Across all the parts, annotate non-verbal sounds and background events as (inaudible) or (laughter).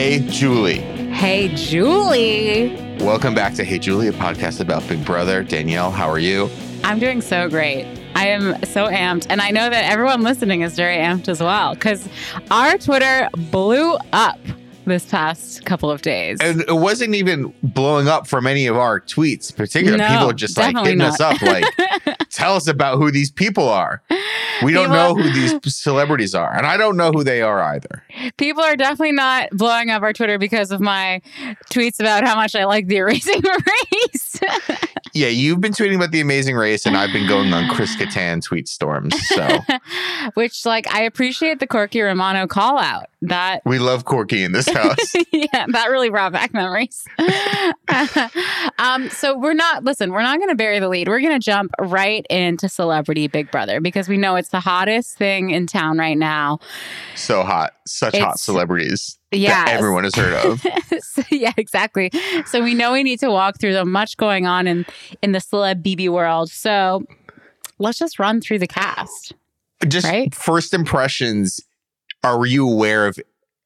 Hey, Julie. Hey, Julie. Welcome back to Hey, Julie, a podcast about Big Brother. Danielle, how are you? I'm doing so great. I am so amped. And I know that everyone listening is very amped as well because our Twitter blew up this past couple of days. And it wasn't even blowing up from any of our tweets. Particularly, No, people are just like hitting us up, like, (laughs) tell us about who these people are. We don't know who these celebrities are, and I don't know who they are either. People are definitely not blowing up our Twitter because of my tweets about how much I like the (laughs) Amazing Race. Yeah, you've been tweeting about the Amazing Race, and I've been going on Chris Kattan tweet storms. So (laughs) Which, like, I appreciate the Corky Romano call out. That we love Corky in this (laughs) yeah, that really brought back memories. (laughs) um, so we're not listen, we're not gonna bury the lead. We're gonna jump right into celebrity Big Brother because we know it's the hottest thing in town right now. so hot, such hot celebrities Yeah. everyone has heard of. (laughs) So, yeah, exactly. So we know we need to walk through the much going on in in the celeb BB world. So let's just run through the cast. Just Right? first impressions. Are you aware of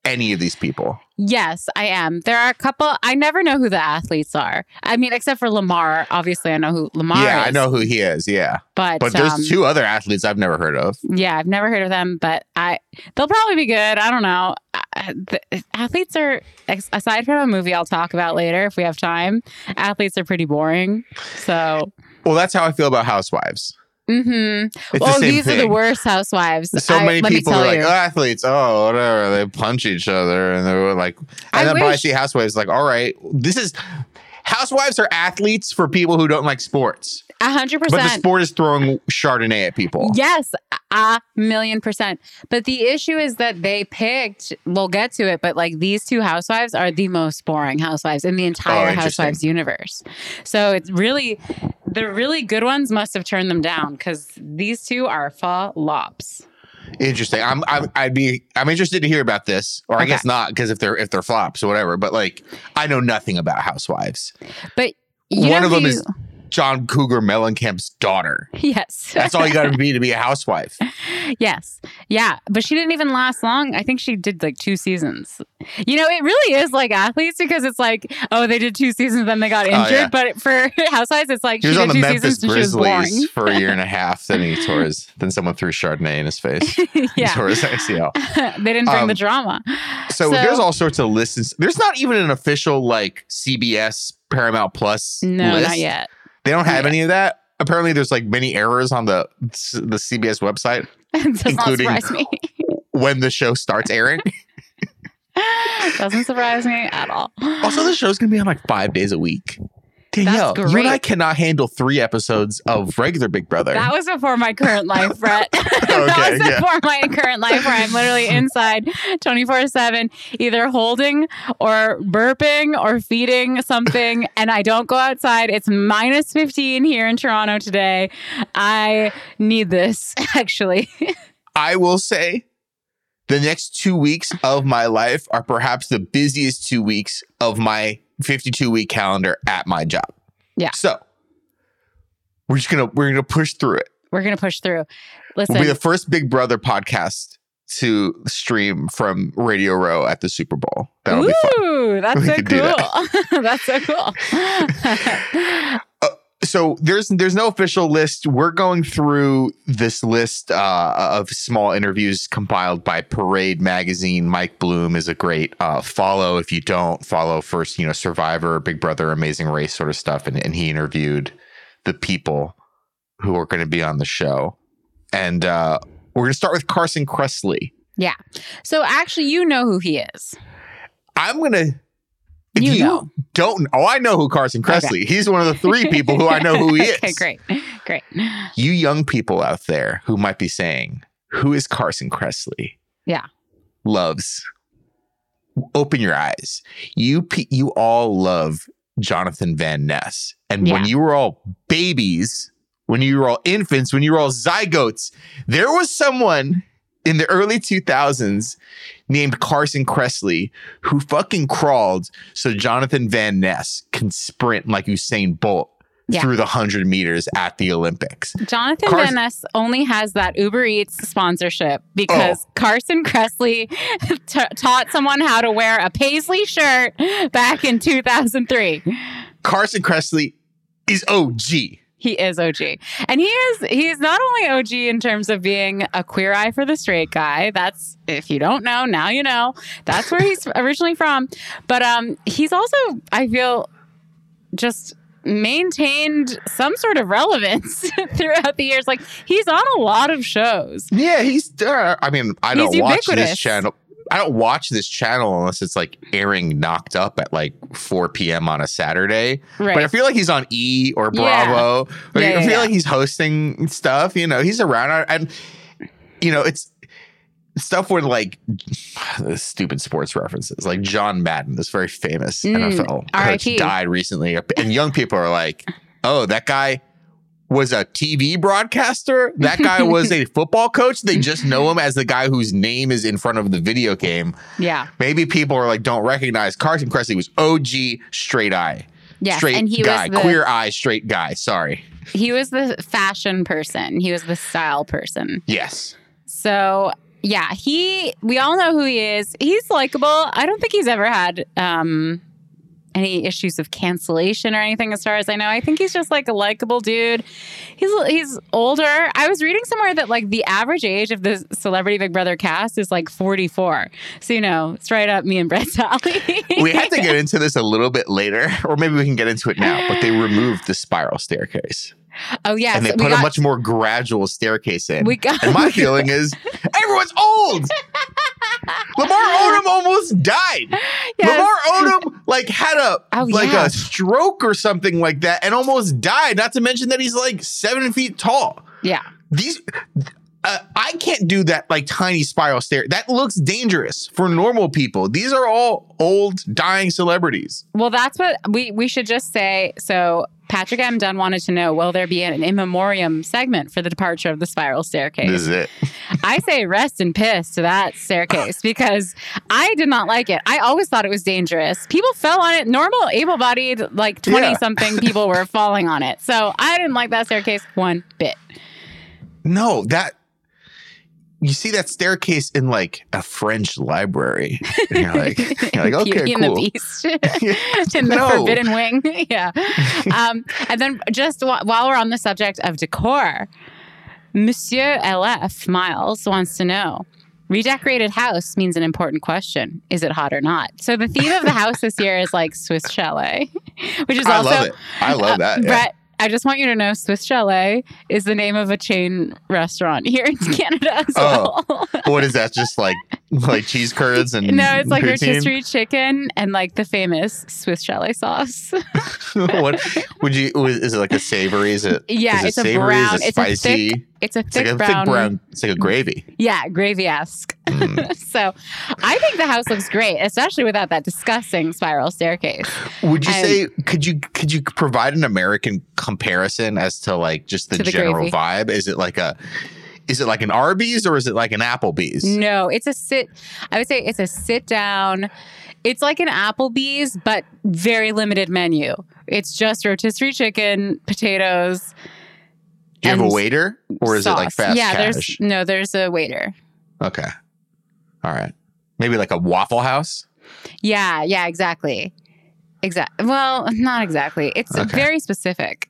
any of these people? Yes, I am. There are a couple. I never know who the athletes are. I mean, except for Lamar. Obviously, I know who Lamar yeah, is. I know who he is. Yeah, But, but there's um, two other athletes I've never heard of. Yeah, I've never heard of them, but I they'll probably be good. I don't know. Uh, the, athletes are aside from a movie I'll talk about later if we have time. Athletes are pretty boring. So, Well, that's how I feel about Housewives. Hmm It's well, the these thing. are the worst housewives. So I- many let me people are like, you. oh, athletes, oh, whatever. They punch each other, and they're like, and I then but I wish- see housewives like, all right, this is housewives are athletes for people who don't like sports, A hundred percent. but the sport is throwing Chardonnay at people. Yes, a million percent. But the issue is that they picked, we'll get to it, but like these two housewives are the most boring housewives in the entire Oh, housewives universe. So it's really, the really good ones must have turned them down because these two are fa flops. Interesting. I'm, I'm I'd be I'm interested to hear about this, or I Okay. guess not, because if they're if they're flops or whatever. But like, I know nothing about housewives. But you One know of them who is John Cougar Mellencamp's daughter. (laughs) yes, That's all you got to be to be a housewife. (laughs) yes, yeah. But she didn't even last long. I think she did like two seasons. You know, it really is like athletes because it's like, oh, they did two seasons, then they got injured. Oh, yeah. But for (laughs) housewives, it's like He was she on the two Memphis seasons and she was boring. Grizzlies for a year and a half. Then he tore his. Then someone threw Chardonnay in his face. He yeah, tore his ACL. they didn't bring Um, the drama. So, there's all sorts of lists. There's not even an official like CBS Paramount Plus No, list. not yet. They don't have Not any of that. Apparently, there's like many errors on the the CBS website (laughs) Including- not me. (laughs) when the show starts airing. (laughs) Doesn't surprise me at all. Also, the show's gonna be on like five days a week. Danielle, you and I cannot handle three episodes of regular Big Brother. That was before my current life, Brett. (laughs) (laughs) that Okay, was yeah. before my current life where I'm literally (laughs) inside 24 7, either holding or burping or feeding something. And I don't go outside. It's minus 15 here in Toronto today. I need this, actually. I will say the next two weeks of my life are perhaps the busiest two weeks of my 52 week calendar at my job. Yeah. So we're just gonna we're gonna push through it. We're going to push through. Listen, We'll be the first Big Brother podcast to stream from Radio Row at the Super Bowl. That'll be fun. Ooh, that's We so cool. (laughs) that's so cool. (laughs) (laughs) so there's there's no official list. We're going through this list uh, of small interviews compiled by Parade Magazine. Mike Bloom is a great uh, follow. If you don't follow first, you know Survivor, Big Brother, Amazing Race sort of stuff, and, and he interviewed the people who are going to be on the show. And uh, we're going to start with Carson Kressley. yeah. So actually, you know who he is. I'm going to. You you, know. don't, oh, I know who Carson Okay. Kressley. He's one of the three people who I know who (laughs) he is. okay, great. Great. you young people out there who might be saying, Who is Carson Kressley? Yeah. Loves. Open your eyes. You you all love Jonathan Van Ness. And when you were all babies, when you were all infants, when you were all zygotes, there was someone in the early 2000s named Carson Kressley who fucking crawled so Jonathan Van Ness can sprint like Usain Bolt Yeah. through the 100 meters at the Olympics. Jonathan Cars- Van Ness only has that Uber Eats sponsorship because Oh. Carson Kressley (laughs) t- taught someone how to wear a paisley shirt back in 2003. Carson Kressley is OG. He is OG. And he is he's not only OG in terms of being a queer eye for the straight guy. That's if you don't know, now you know. That's where he's (laughs) originally from. But um he's also I feel just maintained some sort of relevance (laughs) throughout the years. Like he's on a lot of shows. Yeah, he's. Uh, I mean, I don't He's watch ubiquitous. this channel. I don't watch this channel unless it's like airing knocked up at like 4 p.m. on a Saturday. Right. But I feel like he's on E or Yeah. Bravo. Or Yeah, I feel yeah. like he's hosting stuff. You know, he's around. And, you know, it's stuff where like (sighs) stupid sports references. Like John Madden, this very famous Mm, NFL coach, died recently. And young people are like, oh, that guy was a TV broadcaster. That guy was a (laughs) football coach. They just know him as the guy whose name is in front of the video game. yeah. Maybe people are like, don't recognize Carson Kressley was OG straight eye. Yes. straight and he guy, was the queer eye, straight guy. Sorry. he was the fashion person. He was the style person. Yes. So yeah, he we all know who he is. He's likable. I don't think he's ever had um any issues of cancellation or anything as far as I know. I think he's just like a likable dude. He's he's older. I was reading somewhere that like the average age of the Celebrity Big Brother cast is like 44. So you know, it's right up me and Brett's (laughs) alley. We had to get into this a little bit later, (laughs) or maybe we can get into it now, but they removed the spiral staircase. oh yeah, and they so put we a much more gradual staircase in. We got- and my (laughs) feeling is everyone's old. (laughs) Lamar Odom almost died. Yes. Lamar Odom like had a Oh, like yeah. a stroke or something like that, and almost died. Not to mention that he's like seven feet tall. Yeah. These. Uh, I can't do that like tiny spiral stair. That looks dangerous for normal people. These are all old, dying celebrities. Well, that's what we we should just say. So Patrick M. Dunn wanted to know: Will there be an in memoriam segment for the departure of the spiral staircase? This is it. I say rest in piss to that staircase (laughs) because I did not like it. I always thought it was dangerous. People fell on it. Normal, able-bodied, like twenty-something people were (laughs) falling on it. So I didn't like that staircase one bit. No, that you see that staircase in like a French library. And you're like, you're like (laughs) okay, Beauty cool. and the Beast (laughs) (laughs) in the No. Forbidden Wing. yeah. Um, and then just wh- while we're on the subject of decor, Monsieur LF Miles wants to know. Redecorated house means an important question. Is it hot or not? So the theme of the house this year is like Swiss chalet, which is I also love it. I love uh, that. yeah. Brett, I just want you to know Swiss Chalet is the name of a chain restaurant here in (laughs) Canada as Oh. well. What is that? Just like (laughs) like cheese curds (laughs) and No, it's like rotisserie chicken and like the famous Swiss chalet sauce. (laughs) what would you? Is it like a savory? Is it? Yeah, is it it's a savory? brown- Is it it's a spicy? thick- it's a it's thick, like a brown, thick brown. It's like a gravy. Yeah, gravy esque. Mm. so I think the house looks great, especially without that disgusting spiral staircase. Would you And- say could you could you provide an American comparison as to like just the, To the general gravy. vibe? Is it like a is it like an Arby's or is it like an Applebee's? No, it's a sit. I would say it's a sit down. It's like an Applebee's, but very limited menu. It's just rotisserie chicken, potatoes. Do you have a waiter or is it like sauce. fast Yeah, cash? there's no, there's a waiter. Okay. All right. Maybe like a Waffle House. Yeah, yeah, exactly. Exactly. Well, not exactly. It's Okay. very specific.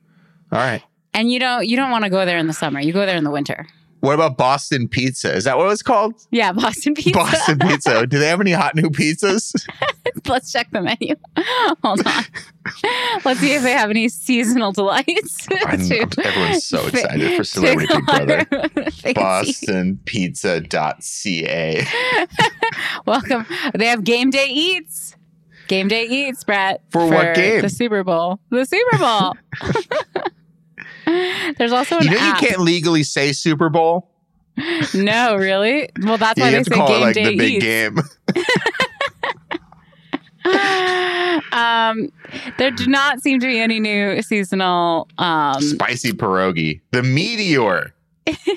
All right. And you don't you don't want to go there in the summer. You go there in the winter. What about Boston Pizza? Is that what it's called? Yeah, Boston pizza. Boston Pizza. Do they have any hot new pizzas? (laughs) Let's check the menu. Hold on. Let's see if they have any seasonal delights. (laughs) (laughs) Everyone's so excited for Celebrity Big Brother. BostonPizza.ca. Welcome. They have game day eats. Game day eats, Brett. For what game? The Super Bowl. The Super Bowl. (laughs) There's also an You know app. you can't legally say Super Bowl. No, really? Well, that's Yeah, why they say call game it like day the big eats. game. (laughs) (laughs) um, there do not seem to be any new seasonal. Um, Spicy pierogi. The meteor.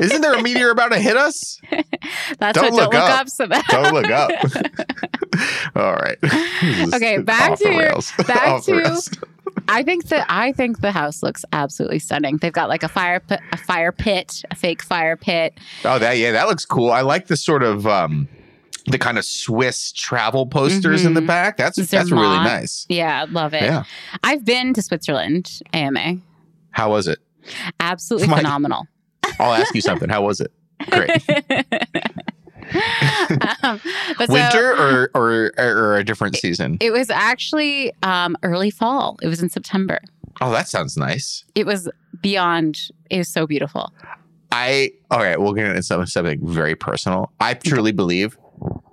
Isn't there a meteor about to hit us? that's Don't what look don't look up. about. Don't look up. All right. Okay, back to- rails. back to-. I think that I think the house looks absolutely stunning. They've got like a fire pit, a fire pit, a fake fire pit. Oh, that yeah, that looks cool. I like the sort of um the kind of Swiss travel posters in the Mhm. back. That's that's really nice. Yeah, I love it. Yeah. I've been to Switzerland, AMA. How was it? Absolutely (laughs) My- phenomenal. I'll ask you something. How was it? Great. (laughs) um, but so- Winter or, or or a different season? it was actually um, early fall. It was in September. Oh, that sounds nice. It was beyond. It was so beautiful. I all right. we'll get into something, something very personal. I truly believe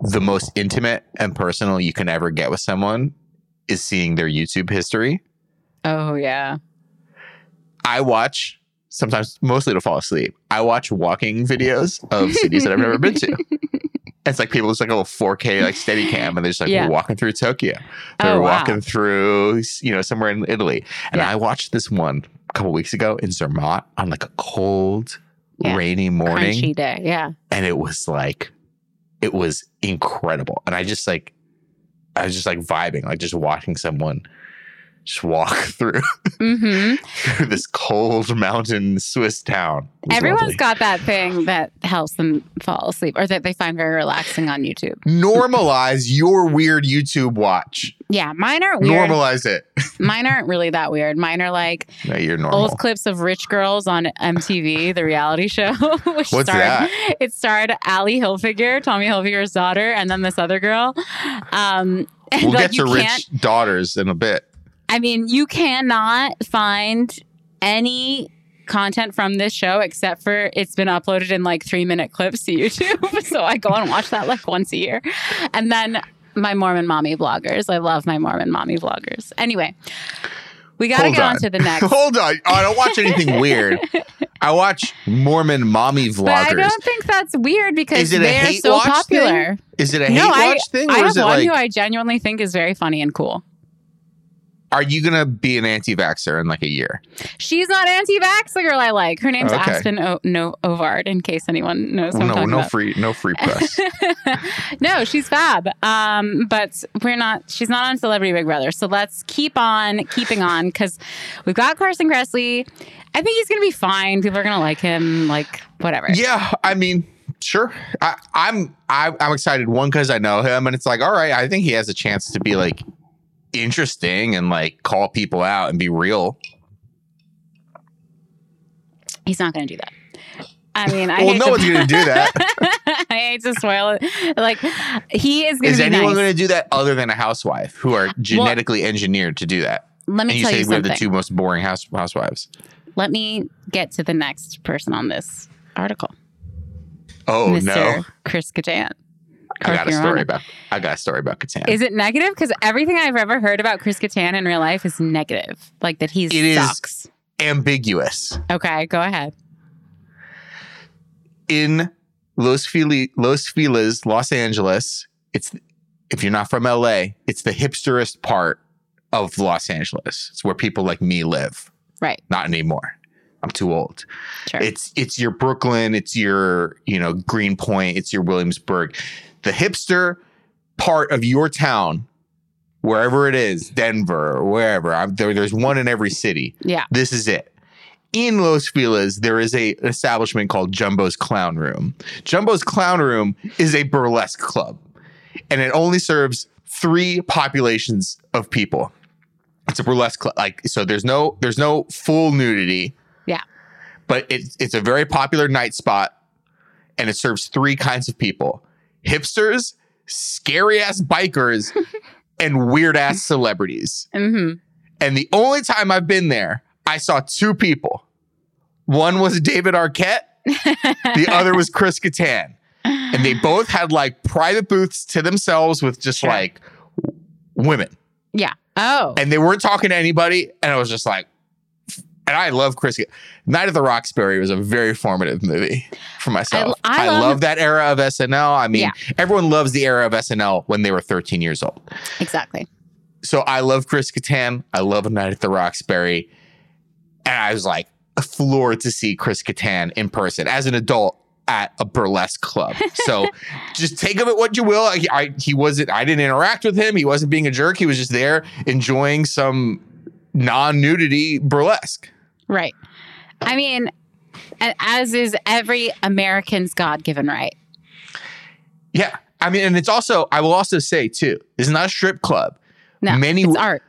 the most intimate and personal you can ever get with someone is seeing their YouTube history. Oh yeah. I watch sometimes mostly to fall asleep. I watch walking videos of cities that I've never been to. (laughs) It's like people just like a little 4K like steady cam and they're just like Yeah. walking through Tokyo. They're Oh, wow. walking through you know somewhere in Italy. And Yeah. I watched this one a couple weeks ago in Zermatt on like a cold, Yeah. rainy morning. Crunchy day. Yeah. and it was like it was incredible and i just like i was just like vibing like just watching someone just walk (laughs) through, hmm through (laughs) this cold mountain swiss town Everyone's lovely. got that thing that helps them fall asleep or that they find very relaxing on YouTube. normalize your weird youtube watch Yeah, mine aren't weird. normalize it (laughs) Mine aren't really that weird. Mine are like no, old clips of rich girls on MTV, the reality show. which What's starred, that? It starred Ally Hilfiger, Tommy Hilfiger's daughter, and then this other girl. Um, and we'll like, get to rich daughters in a bit I mean, you cannot find any content from this show except for it's been uploaded in like three minute clips to (laughs) YouTube. so I go and watch that like once a year. And then my Mormon mommy vloggers. I love my Mormon mommy vloggers. Anyway, we got to get on on. to the next. (laughs) hold on oh, i don't watch anything (laughs) weird i watch mormon mommy But I don't think that's weird because they're so popular. is it a hate No, I- watch thing or I have is it one like who I genuinely think is very funny and cool. Are you gonna be an anti-vaxxer in like a year? She's not anti-vax, the girl I like. Her name's Okay. Aspyn o- no Ovard, in case anyone knows I'm no, no about. free, no free press. (laughs) no, she's fab. Um, but we're not. She's not on Celebrity Big Brother. So let's keep on keeping on because we've got Carson Kressley. I think he's gonna be fine. People are gonna like him. Like whatever. yeah, I mean, sure. I, I'm, I, I'm excited. One because I know him, and it's like, all right, I think he has a chance to be like interesting and like call people out and be real. He's not gonna do that. I mean, I well, hate no to- one's gonna do that. (laughs) I hate to spoil it. Like he is gonna Is anyone nice. gonna do that other than a housewife who are genetically engineered to do that? Let And me you tell say you we're the two most boring house housewives. Let me get to the next person on this article, Oh Mr. no, Chris Kattan. I got a story Honor. about. I got a story about Kattan. Is it negative? Because everything I've ever heard about Chris Kattan in real life is negative. Like that he It is- sucks. ambiguous. Okay, go ahead. in Los Feliz, Los Feliz, Los Angeles. It's if you're not from LA, it's the hipsterest part of Los Angeles. It's where people like me live. Right. Not anymore. I'm too old. Sure. It's it's your Brooklyn, it's your, you know, Greenpoint, it's your Williamsburg. The hipster part of your town, wherever it is, mm. Denver or wherever. I'm, there, there's one in every city. yeah. This is it. In Los Feliz, there is a an establishment called Jumbo's Clown Room. Jumbo's Clown Room is a burlesque club, and it only serves three populations of people. It's a burlesque club, like so. There's no there's no full nudity. Yeah. but it's it's a very popular night spot, and it serves three kinds of people: hipsters, scary ass bikers, (laughs) and weird ass celebrities. hmm And the only time I've been there, I saw two people. One was David Arquette, the (laughs) other was Chris Kattan. And they both had like private booths to themselves with just Sure. like women. yeah. Oh. And they weren't talking to anybody. And I was just like, and I love Chris. Night of the Roxbury was a very formative movie for myself. I I, love- love, that era of SNL. I mean, Yeah. everyone loves the era of SNL when they were 13 years old exactly. so I love Chris Kattan. I love A Night at the Roxbury. And I was like floored to see Chris Kattan in person as an adult at a burlesque club. So (laughs) just take of it what you will. I, I he wasn't I didn't interact with him. He wasn't being a jerk. He was just there enjoying some non-nudity burlesque. Right. I mean, as is every American's God given right. Yeah. I mean, and it's also, I will also say too, it's not a strip club. No, Many- it's art.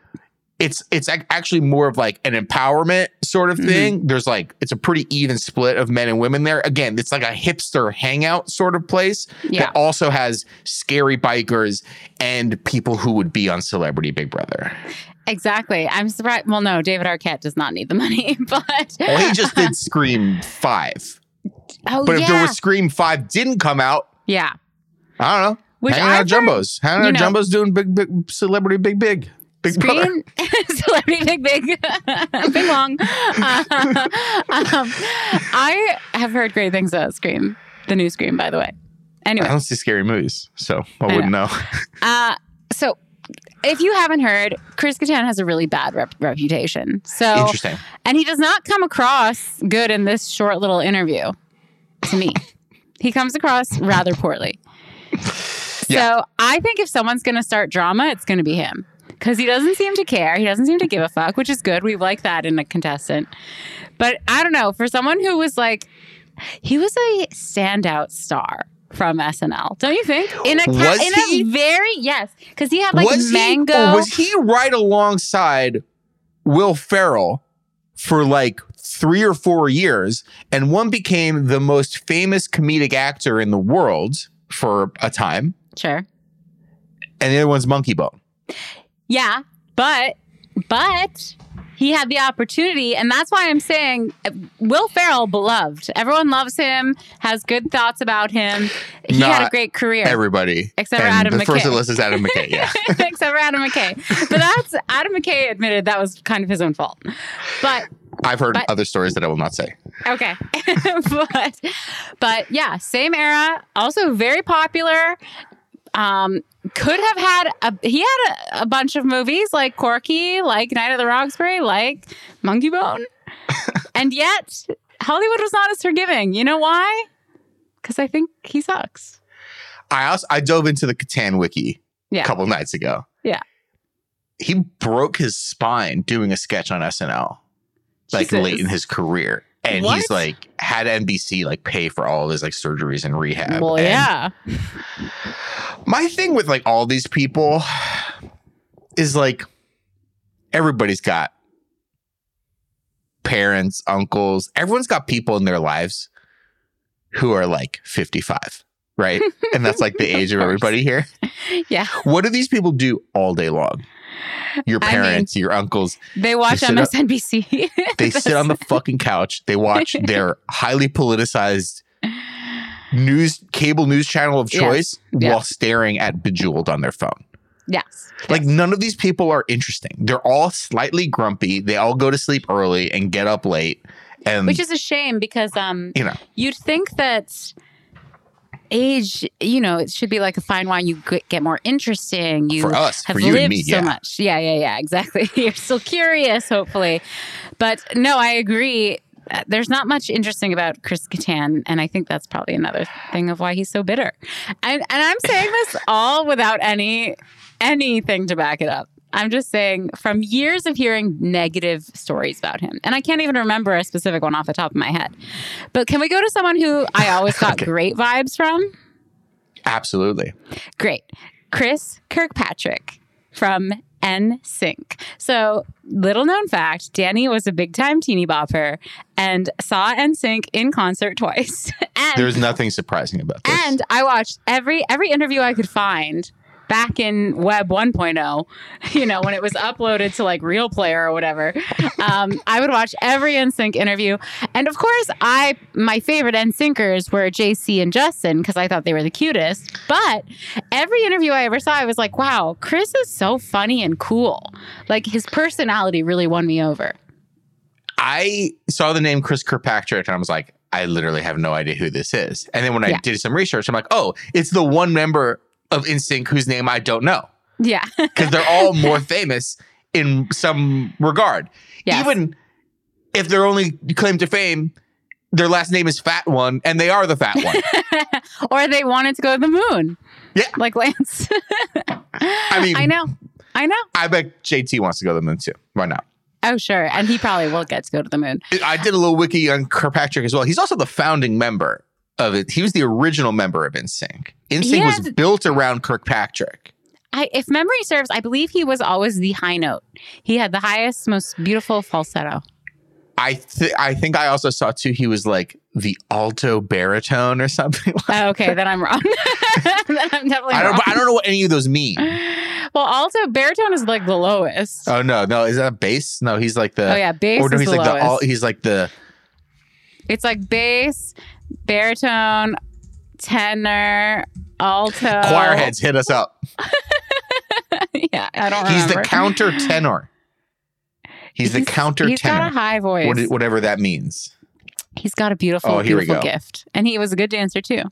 It's it's actually more of like an empowerment sort of Mhm. thing. There's like it's a pretty even split of men and women there. Again, it's like a hipster hangout sort of place Yeah. that also has scary bikers and people who would be on Celebrity Big Brother. Exactly. I'm surprised. Well, no, David Arquette does not need the money, (laughs) but Well, he just did Scream Five, oh but yeah, if there was Scream Five didn't come out, yeah. I don't know. Which hanging out I've heard- jumbos, hanging you out know- jumbos, doing big, big celebrity, big, big, big. Screen (laughs) celebrity big big (laughs) big long. Uh, um, I have heard great things about Scream, the new Scream, by the way. Anyway, I don't see scary movies, so I I wouldn't know. uh, so if you haven't heard, Chris Kattan has a really bad rep- reputation. So Interesting. And he does not come across good in this short little interview to me. (laughs) he comes across rather poorly. (laughs) Yeah. So I think if someone's going to start drama, it's going to be him because he doesn't seem to care. He doesn't seem to give a fuck, which is good. We like that in a contestant. But I don't know. For someone who was like, he was a standout star from SNL, don't you think? In a Was in he? a very yes, because he had like was mango. he? Or was he right alongside Will Ferrell for like three or four years, and one became the most famous comedic actor in the world for a time, sure. and the other one's Monkey Bone. Yeah, but but he had the opportunity, and that's why I'm saying uh, Will Ferrell beloved. Everyone loves him, has good thoughts about him. He had a great career. Everybody, Except for Adam the first McKay. the list is Adam McKay. Yeah, (laughs) Except for Adam McKay. But that's Adam McKay admitted that was kind of his own fault. But I've heard But- other stories that I will not say. okay. (laughs) but but yeah, same era, also very popular. Um, could have had a he had a, a bunch of movies like Corky, like Night of the Roxbury, like Monkey Bone. (laughs) and yet Hollywood was not as forgiving. You know why? Because I think he sucks. I also I dove into the Kattan wiki Yeah. a couple nights ago. Yeah. he broke his spine doing a sketch on SNL. like Jesus. late in his career. And What? he's like had NBC like pay for all of his like surgeries and rehab. Well, And yeah. My thing with like all these people is like everybody's got parents, uncles, everyone's got people in their lives who are like 55, right? and that's like the (laughs) age of course. everybody here. Yeah. What do these people do all day long? Your I mean- parents, your uncles, They watch up- MSNBC. (laughs) they sit on the fucking couch. They watch (laughs) their highly politicized news cable news channel of Yes. choice while staring at Bejeweled on their phone. yes. Like Yes. none of these people are interesting. They're all slightly grumpy. They all go to sleep early and get up late. And which is a shame because um you know, you'd think that age you know it should be like a fine wine you get more interesting you for us, have for you lived and me, so yeah. much yeah yeah yeah exactly (laughs) you're still curious hopefully but no i agree Uh, there's not much interesting about Chris Kattan, and I think that's probably another thing of why he's so bitter. And and I'm saying this all without any anything to back it up. I'm just saying from years of hearing negative stories about him, and I can't even remember a specific one off the top of my head. But can we go to someone who I always got (laughs) Okay. great vibes from? Absolutely. Great. Chris Kirkpatrick from NSYNC. So, little known fact Danny was a big time teeny bopper and saw NSYNC in concert twice. (laughs) and, There's nothing surprising about this. and I watched every every interview I could find back in web 1.0 (laughs) you know when it was uploaded to like real player or whatever um, i would watch every nsync interview. And of course i my favorite nsyncers were jc and justin because i thought they were the cutest. But every interview i ever saw i was like wow chris is so funny and cool. Like his personality really won me over. I saw the name Chris Kirkpatrick and I was like, I literally have no idea who this is. And then when I did some research, I'm like, oh, it's the one member of NSYNC whose name I don't know. yeah (laughs) because they're all more (laughs) famous in some regard. Yes. Even if their only claim to fame, their last name is Fat One, and they are the Fat One. (laughs) or they wanted to go to the moon Yeah. like lance I mean, i know i know I bet JT wants to go to the moon too. Why not? Oh, sure. And he probably will get to go to the moon. I did a little wiki on Kirkpatrick as well. He's also the founding member of it. He was the original member of NSYNC. NSYNC was built around Kirkpatrick. I, if memory serves, I believe he was always the high note. He had the highest, most beautiful falsetto. I th- I think I also saw too. He was like the alto baritone or something. (laughs) Like Oh, okay, then I'm wrong. (laughs) then I'm definitely I don't. wrong. I don't know what any of those mean. (laughs) Well, alto baritone is like the lowest. Oh no, no, is that a bass? No, he's like the. oh yeah, bass or no, he's like lowest. the. All, he's like the. it's like bass, baritone, tenor, alto. choir heads hit us up. (laughs) yeah, I don't He's remember. the counter tenor. (gasps) He's, the counter He's got a high voice. What, whatever that means. he's got a beautiful, Oh, here we beautiful go. gift, and he was a good dancer too.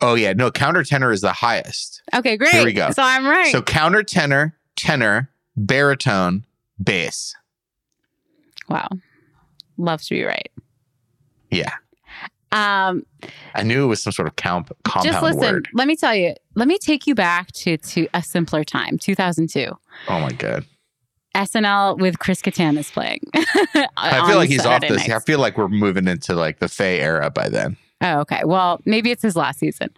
Oh yeah, no, counter tenor is the highest. Okay, great. Here we go. So I'm right. So counter tenor, tenor, baritone, bass. wow, love to be right. Yeah, Um, I knew it was some sort of comp- compound just listen. word. Let me tell you. Let me take you back to to a simpler time, 2002. Oh my god, SNL with Chris Kattan is playing. (laughs) I feel like he's off this. I feel like we're moving into like the Fey era by then. Oh, okay. Well, maybe it's his last season.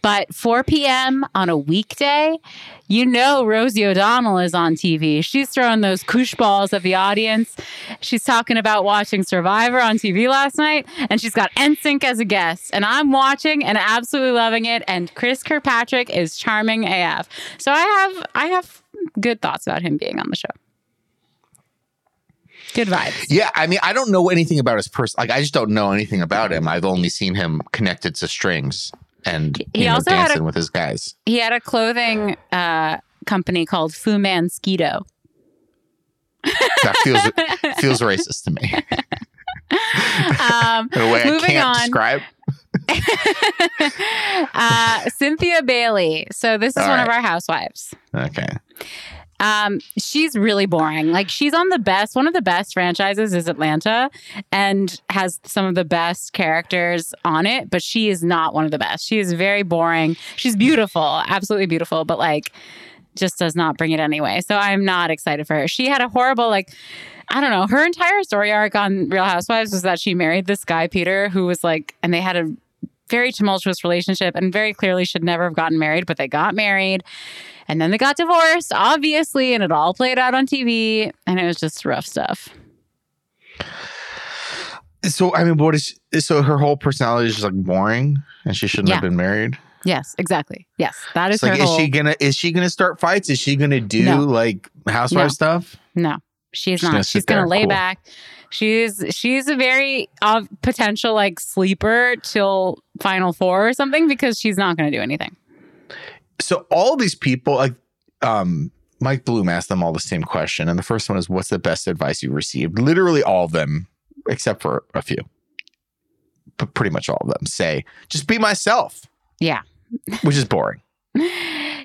But 4 p.m. on a weekday, you know Rosie O'Donnell is on TV. She's throwing those koosh balls at the audience. She's talking about watching Survivor on TV last night, and she's got NSYNC as a guest. And I'm watching and absolutely loving it. And Chris Kirkpatrick is charming AF. So I have I have good thoughts about him being on the show. Good vibes. Yeah, I mean, I don't know anything about his person. Like, I just don't know anything about him. I've only seen him connected to strings and He know, also had a- dancing with his guys. He had a clothing uh, company called FuManSkeeto. That feels (laughs) feels racist to me Um, in a way I Moving can't on. describe. (laughs) uh, Cynthia Bailey. So this is All one of our housewives. Okay, Um, she's really boring. Like she's on the best. One of the best franchises is Atlanta, and has some of the best characters on it. But she is not one of the best. She is very boring. She's beautiful, absolutely beautiful, but like just does not bring it anyway. So I'm not excited for her. She had a horrible like. I don't know. Her entire story arc on Real Housewives was that she married this guy, Peter, who was like, and they had a very tumultuous relationship and very clearly should never have gotten married, but they got married. And then they got divorced, obviously, and it all played out on TV. And it was just rough stuff. so I mean, what is so her whole personality is just like boring, and she shouldn't have been married. Yes, exactly. Yes, that is It's like, is whole. she gonna is she gonna start fights? Is she gonna do No. like housewife No. stuff? no, she's She's not. gonna she's going there, lay cool. back. She's she's a very uh, potential like sleeper till Final Four or something because she's not to do anything. So all these people, like um, Mike Bloom asked them all the same question, and the first one is, "What's the best advice you received?" Literally all of them, except for a few, but pretty much all of them say, "Just be myself." Yeah. which is boring. (laughs)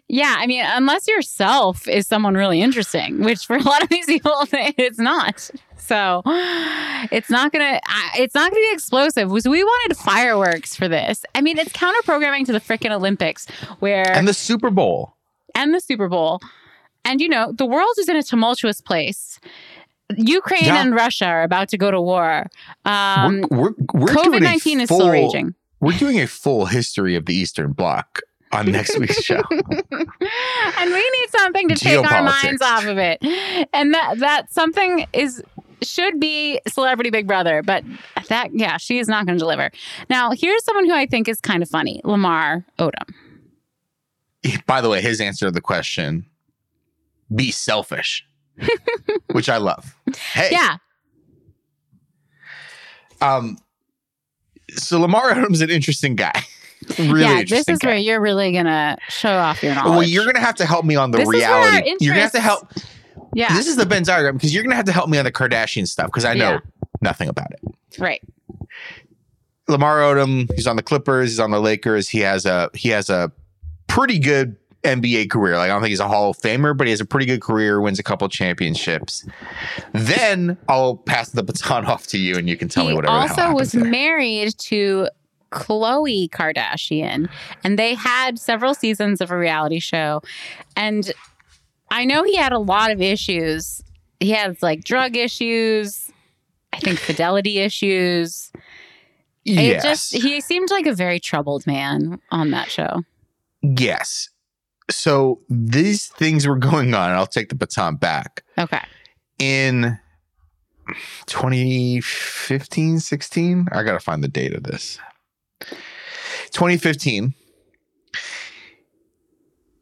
Yeah, I mean, unless yourself is someone really interesting, which for a lot of these people, (laughs) it's not. So it's not gonna it's not gonna be explosive. We wanted fireworks for this? I mean, it's counter programming to the freaking Olympics, where And the Super Bowl. and the Super Bowl, and you know the world is in a tumultuous place. Ukraine Yeah. and Russia are about to go to war. Um, we're we're, we're doing COVID a nineteen is still full- raging. We're doing a full history of the Eastern Bloc on next week's show. (laughs) and we need something to take our minds off of it. And that that something is should be Celebrity Big Brother, but that yeah, she is not going to deliver. Now, here's someone who I think is kind of funny, Lamar Odom. (laughs) By the way, his answer to the question: be selfish, (laughs) which I love. Hey, Yeah, Um, so Lamar Odom's an interesting guy. (laughs) really yeah. This is guy. where you're really gonna show off your knowledge. Well, you're gonna have to help me on the This is where our reality. You're gonna have to help. Yeah, This is the Venn diagram because you're gonna have to help me on the Kardashian stuff because I know Yeah. nothing about it. right. Lamar Odom, he's on the Clippers, he's on the Lakers. He has a he has a pretty good NBA career. Like I don't think he's a Hall of Famer, but he has a pretty good career. Wins a couple championships. Then I'll pass the baton (laughs) off to you, and you can tell me he whatever. the hell also was today. married to Khloe Kardashian, and they had several seasons of a reality show. And I know he had a lot of issues he has like drug issues, I think fidelity issues. It just he seemed like a very troubled man on that show. yes. So these things were going on, I'll take the baton back. Okay. in 2015 16 i gotta find the date of this 2015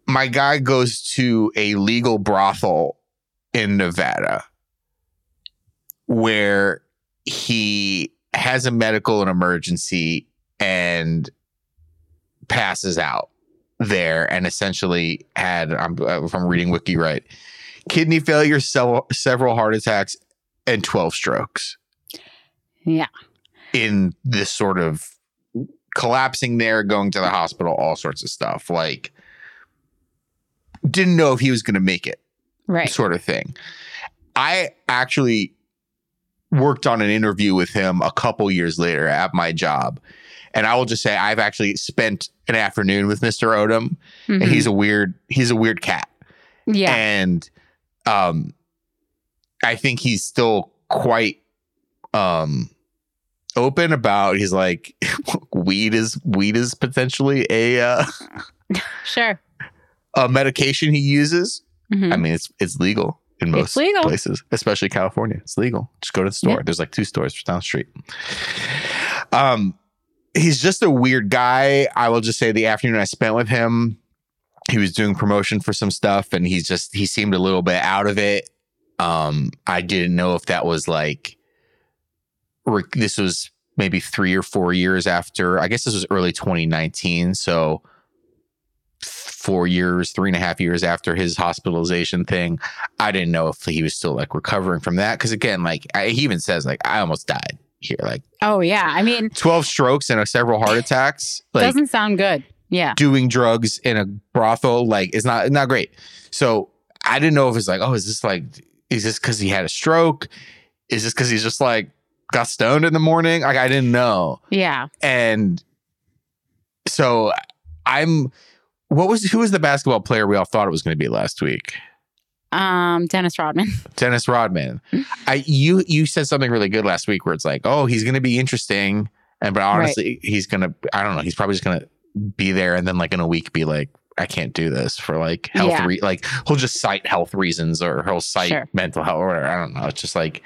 my guy goes to a legal brothel in nevada where he has a medical and emergency and passes out there and essentially had I'm, if i'm reading wiki right kidney failure, several, several heart attacks, and 12 strokes Yeah. in this sort of collapsing there, going to the hospital, all sorts of stuff. Like, didn't know if he was going to make it, Right. sort of thing. I actually worked on an interview with him a couple years later at my job. And I will just say I've actually spent an afternoon with Mr. Odom, Mhm. and he's a weird, he's a weird cat yeah. and um i think he's still quite um open about he's like (laughs) weed is weed is potentially a uh, (laughs) sure. A medication he uses Mhm. i mean it's it's legal in most legal. places especially california. It's legal. Just go to the store. Yeah. there's like two stores down the street. Um he's just a weird guy. I will just say the afternoon i spent with him he was doing promotion for some stuff and he's just he seemed a little bit out of it. Um i didn't know if that was like this was maybe three or four years after i guess this was early 2019 so four years three and a half years after his hospitalization thing i didn't know if he was still like recovering from that because again like I, he even says like i almost died here like Oh yeah. I mean, 12 strokes and a several heart attacks like doesn't sound good. Yeah. doing drugs in a brothel like is not not great. So I didn't know if it's like, oh, is this like, is this because he had a stroke? Is this because he's just like got stoned in the morning? Like I didn't know. Yeah. And so I'm. What was who was the basketball player we all thought it was going to be last week? Um, Dennis Rodman. (laughs) Dennis Rodman. I you you said something really good last week where it's like, oh, he's going to be interesting, and but honestly, he's gonna. I don't know. He's probably just gonna be there, and then like in a week, be like, I can't do this for like health. Yeah. Re- like he'll just cite health reasons or he'll cite Sure. mental health or whatever. I don't know. It's just like.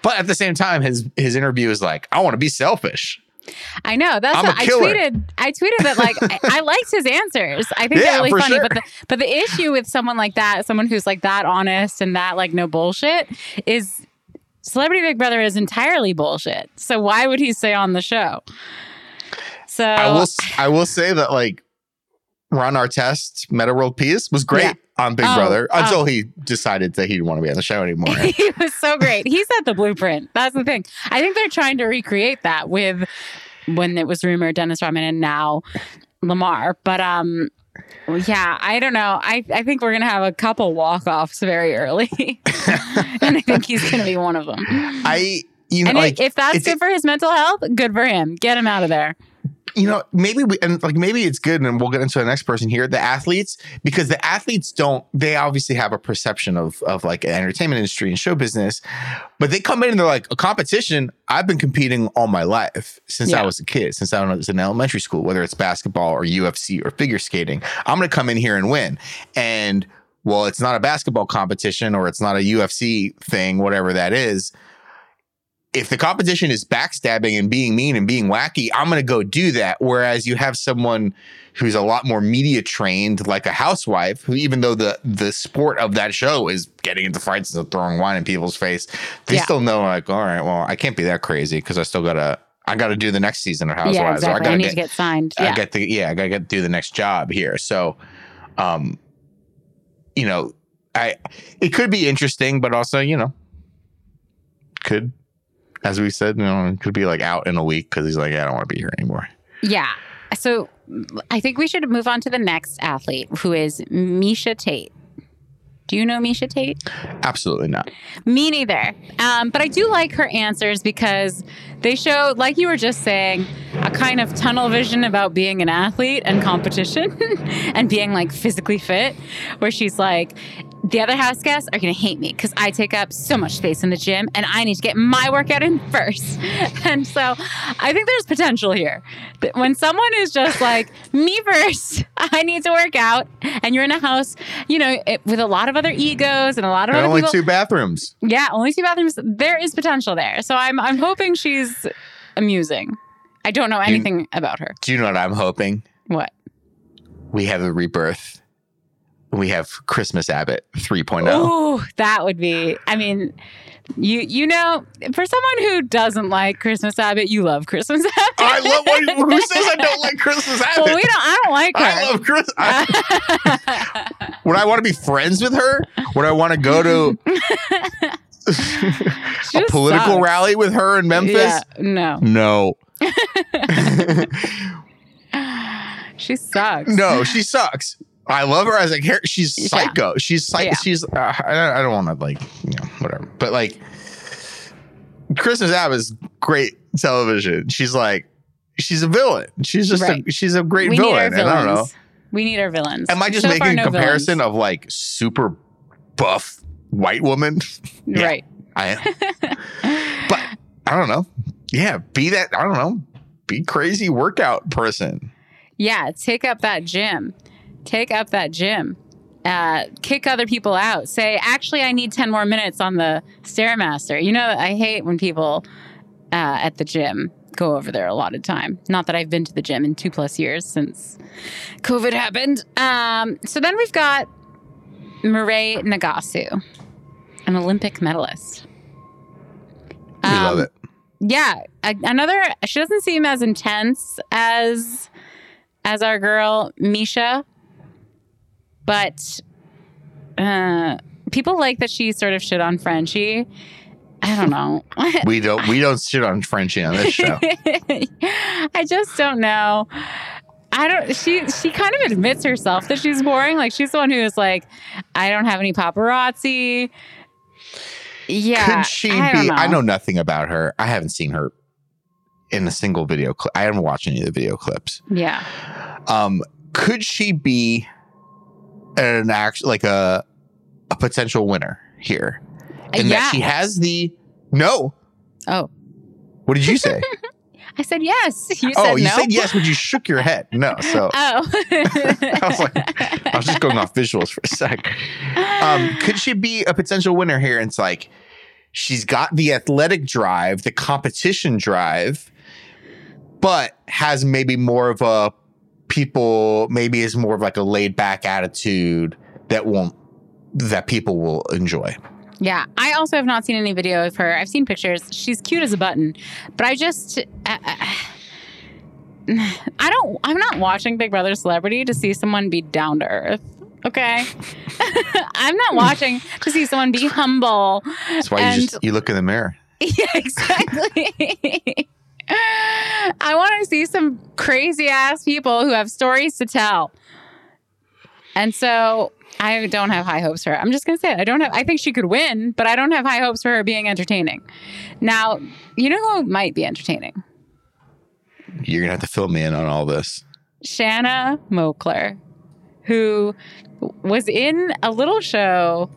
But at the same time, his his interview is like, I want to be selfish. I know. That's what I tweeted. I tweeted that like I, I liked his answers. I think Yeah, they're really funny. sure. But the but the issue with someone like that, someone who's like that honest and that like no bullshit, is Celebrity Big Brother is entirely bullshit. So why would he stay on the show? So I will I will say that like Ron Artest, Metta World Peace was great Yeah. on Big Oh, Brother oh. until he decided that he didn't want to be on the show anymore. (laughs) he was so great. He set the blueprint. That's the thing. I think they're trying to recreate that with when it was rumored Dennis Rodman and now Lamar. But um well, yeah, I don't know. I, I think we're gonna have a couple walk offs very early. (laughs) and I think he's gonna be one of them. I you know and like if that's good for his mental health, good for him. Get him out of there. You know maybe we and like maybe it's good and we'll get into the next person here the athletes because the athletes don't they obviously have a perception of of like an entertainment industry and show business but they come in and they're like a competition? I've been competing all my life since i was a kid since i was in elementary school whether it's basketball or ufc or figure skating. I'm going to come in here and win. And well it's not a basketball competition or it's not a ufc thing whatever that is if the competition is backstabbing and being mean and being wacky, I'm going to go do that. Whereas you have someone who's a lot more media trained, like a housewife, who even though the the sport of that show is getting into fights and throwing wine in people's face, they Yeah. still know like, all right, well, I can't be that crazy because I still gotta I gotta do the next season of Housewives. yeah, Or I exactly. I, gotta need get, to get signed. I Yeah. get to yeah, I gotta get do the next job here. So, um, you know, I it could be interesting, but also you know, could as we said, you know, it could be like out in a week because he's like, yeah, I don't want to be here anymore. Yeah. So I think we should move on to the next athlete, who is Miesha Tate. Do you know Miesha Tate? Absolutely not. Me neither. Um, but I do like her answers because they show, like you were just saying, a kind of tunnel vision about being an athlete and competition (laughs) and being like physically fit, where she's like, the other house guests are going to hate me because I take up so much space in the gym and I need to get my workout in first. (laughs) And so I think there's potential here. That When someone is just like, me first, (laughs) I need to work out, and you're in a house, you know, it, with a lot of other egos and a lot of And other only people. two bathrooms. Yeah, only two bathrooms. There is potential there. So I'm I'm hoping she's amusing. I don't know anything about her. Do you know what I'm hoping? What? We have a rebirth. We have Christmas Abbott oh. 3.0. Ooh, that would be. I mean, you you know, for someone who doesn't like Christmas Abbott, you love Christmas Abbott. (laughs) I love what, who says I don't like Christmas Abbott? well, we don't. I don't like her. I love Chris. I, (laughs) would I want to be friends with her? Would I want to go to (laughs) a political sucks. rally with her in Memphis? Yeah, no, No. (laughs) she sucks. no, she sucks. I love her as a character. She's Yeah. psycho. She's psych- Yeah. she's. Uh, I don't, I don't want to like you know whatever. But like, Christmas Abbott is great television. She's like, she's a villain. She's just Right. a she's a great we villain. And. I don't know. We need our villains. Am I just So making far, a comparison villains. of like super buff white woman? (laughs) Yeah. Right. I but I don't know. Yeah, be that I don't know. Be crazy workout person. Yeah, take up that gym. Take up that gym. Uh, kick other people out. Say, actually, I need 10 more minutes on the Stairmaster. You know, I hate when people uh, at the gym go over there a lot of time. Not that I've been to the gym in two plus years since COVID happened. Um, so then we've got Mirai Nagasu, an Olympic medalist. We love Um, it. yeah a- another she doesn't seem as intense as as our girl Miesha but uh people like that she sort of shit on frenchie i don't know (laughs) We don't we don't shit on Frenchie on this show. (laughs) i just don't know I don't. She she kind of admits herself that she's boring. Like she's the one who is like, I don't have any paparazzi. Yeah, Could she I be? know. I know nothing about her. I haven't seen her in a single video clip. I haven't watched any of the video clips. Yeah, Um, could she be an act like a a potential winner here? And yeah. that she has the no. oh, What did you say? (laughs) I said yes. (laughs) You oh, said you no. said yes, but you shook your head. No. So (laughs) Oh, (laughs) I was like, I was just going off visuals for a sec. Um, could she be a potential winner here? And it's like she's got the athletic drive, the competition drive, but has maybe more of a people, maybe is more of like a laid back attitude that won't that people will enjoy. Yeah, I also have not seen any video of her. I've seen pictures. She's cute as a button, but I just uh, uh, (sighs) I don't I'm not watching Big Brother Celebrity to see someone be down to earth. Okay? (laughs) I'm not watching to see someone be humble. That's why And- you just you look in the mirror. (laughs) Yeah, exactly. (laughs) I want to see some crazy ass people who have stories to tell. And so I don't have high hopes for her. I'm just going to say it. I don't have, I think she could win, but I don't have high hopes for her being entertaining. Now, you know who might be entertaining? You're gonna have to fill me in on all this. Shanna Moakler, who was in a little show.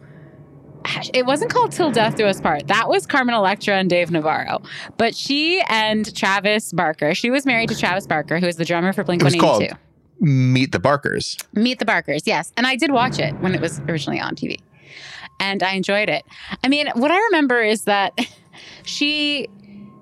It wasn't called Till Death Do Us Part. That was Carmen Electra and Dave Navarro. But she and Travis Barker, she was married to Travis Barker, who is the drummer for Blink It was 182. Meet the Barkers. Meet the Barkers, yes. And I did watch it when it was originally on TV. And I enjoyed it. I mean, what I remember is that (laughs) she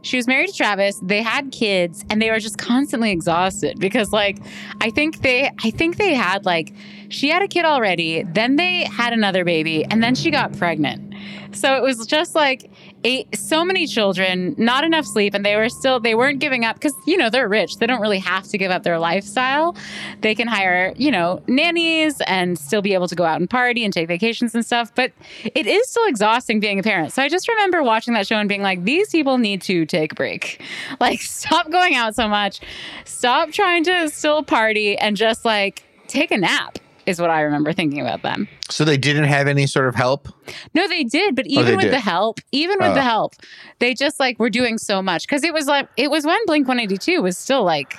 she was married to Travis, they had kids, and they were just constantly exhausted because like I think they I think they had like she had a kid already, then they had another baby, and then she got pregnant. So it was just like eight, so many children, not enough sleep, and they were still they weren't giving up because you know they're rich. They don't really have to give up their lifestyle. They can hire you know nannies and still be able to go out and party and take vacations and stuff. But it is still exhausting being a parent. So I just remember watching that show and being like, these people need to take a break. (laughs) Like stop going out so much, stop trying to still party, and just like take a nap. Is what I remember thinking about them. So they didn't have any sort of help. No, they did, but oh, even Oh, with did. the help, even with Oh. the help, they just like were doing so much because it was like it was when Blink One Eighty Two was still like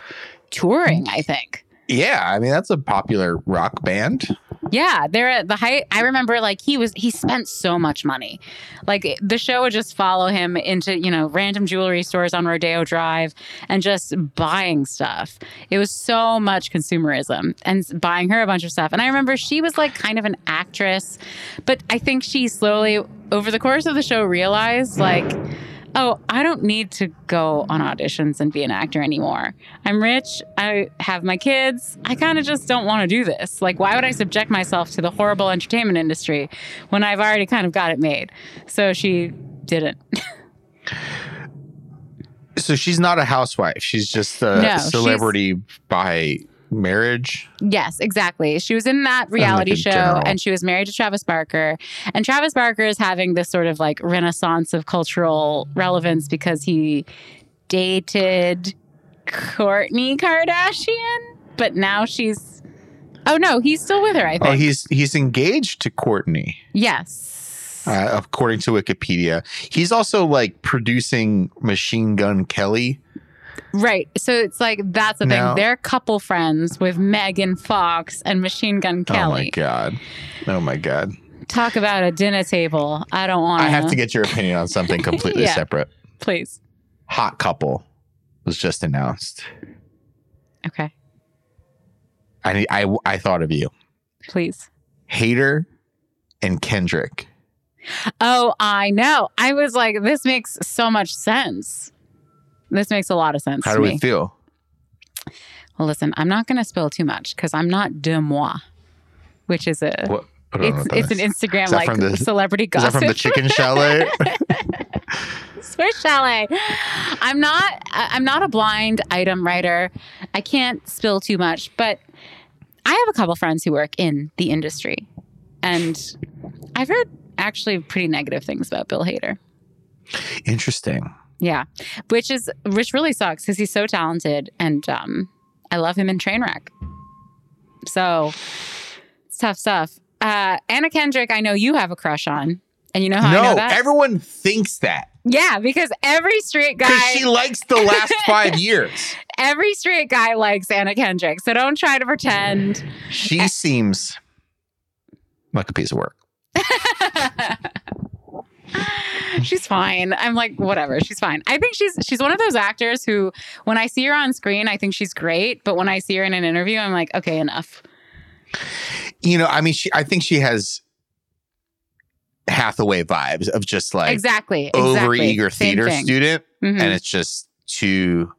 touring. I think. Yeah, I mean that's a popular rock band. Yeah, they're at the height. I remember like he was he spent so much money. Like the show would just follow him into, you know, random jewelry stores on Rodeo Drive and just buying stuff. It was so much consumerism and buying her a bunch of stuff. And I remember she was like kind of an actress, but I think she slowly over the course of the show realized like Oh, I don't need to go on auditions and be an actor anymore. I'm rich. I have my kids. I kind of just don't want to do this. Like, why would I subject myself to the horrible entertainment industry when I've already kind of got it made? So she didn't. So she's not a housewife. She's just a No, celebrity by marriage. yes, exactly. She was in that reality a show general. and she was married to Travis Barker. And Travis Barker is having this sort of like renaissance of cultural relevance because he dated Kourtney Kardashian, but now she's. Oh no, he's still with her, I think. Oh, he's he's engaged to Kourtney, yes. uh, according to Wikipedia. He's also like producing Machine Gun Kelly. Right. So it's like that's the Now- thing. They're couple friends with Megan Fox and Machine Gun Kelly. Oh my god. Oh my god. Talk about a dinner table. I don't want I have to get your opinion on something completely (laughs) Yeah. separate. please. Hot couple was just announced. Okay. I I I thought of you. Please. Hader and Kendrick. Oh, I know. I was like, this makes so much sense. This makes a lot of sense How do me. we feel? well, listen, I'm not going to spill too much because I'm not DeuxMoi, which is a. What? It's, it's an. Instagram like the- celebrity Is gossip. that from the chicken chalet? (laughs) Swiss chalet. I'm not. I'm not a blind item writer. I can't spill too much, but I have a couple friends who work in the industry, and I've heard actually pretty negative things about Bill Hader. Interesting. Yeah, which is which really sucks because he's so talented, and um, I love him in Trainwreck. So it's tough stuff. Uh, Anna Kendrick, I know you have a crush on, and you know how I know no, that. everyone thinks that yeah, because every straight guy, because she likes the last (laughs) five years. every straight guy likes Anna Kendrick. So don't try to pretend. She seems like a piece of work. (laughs) (laughs) she's fine. I'm like, whatever. She's fine. I think she's she's one of those actors who, when I see her on screen, I think she's great. But when I see her in an interview, I'm like, okay, enough. You know, I mean, she. I think she has Hathaway vibes of just like exactly. exactly. over eager theater thing. student, Mhm. and it's just too.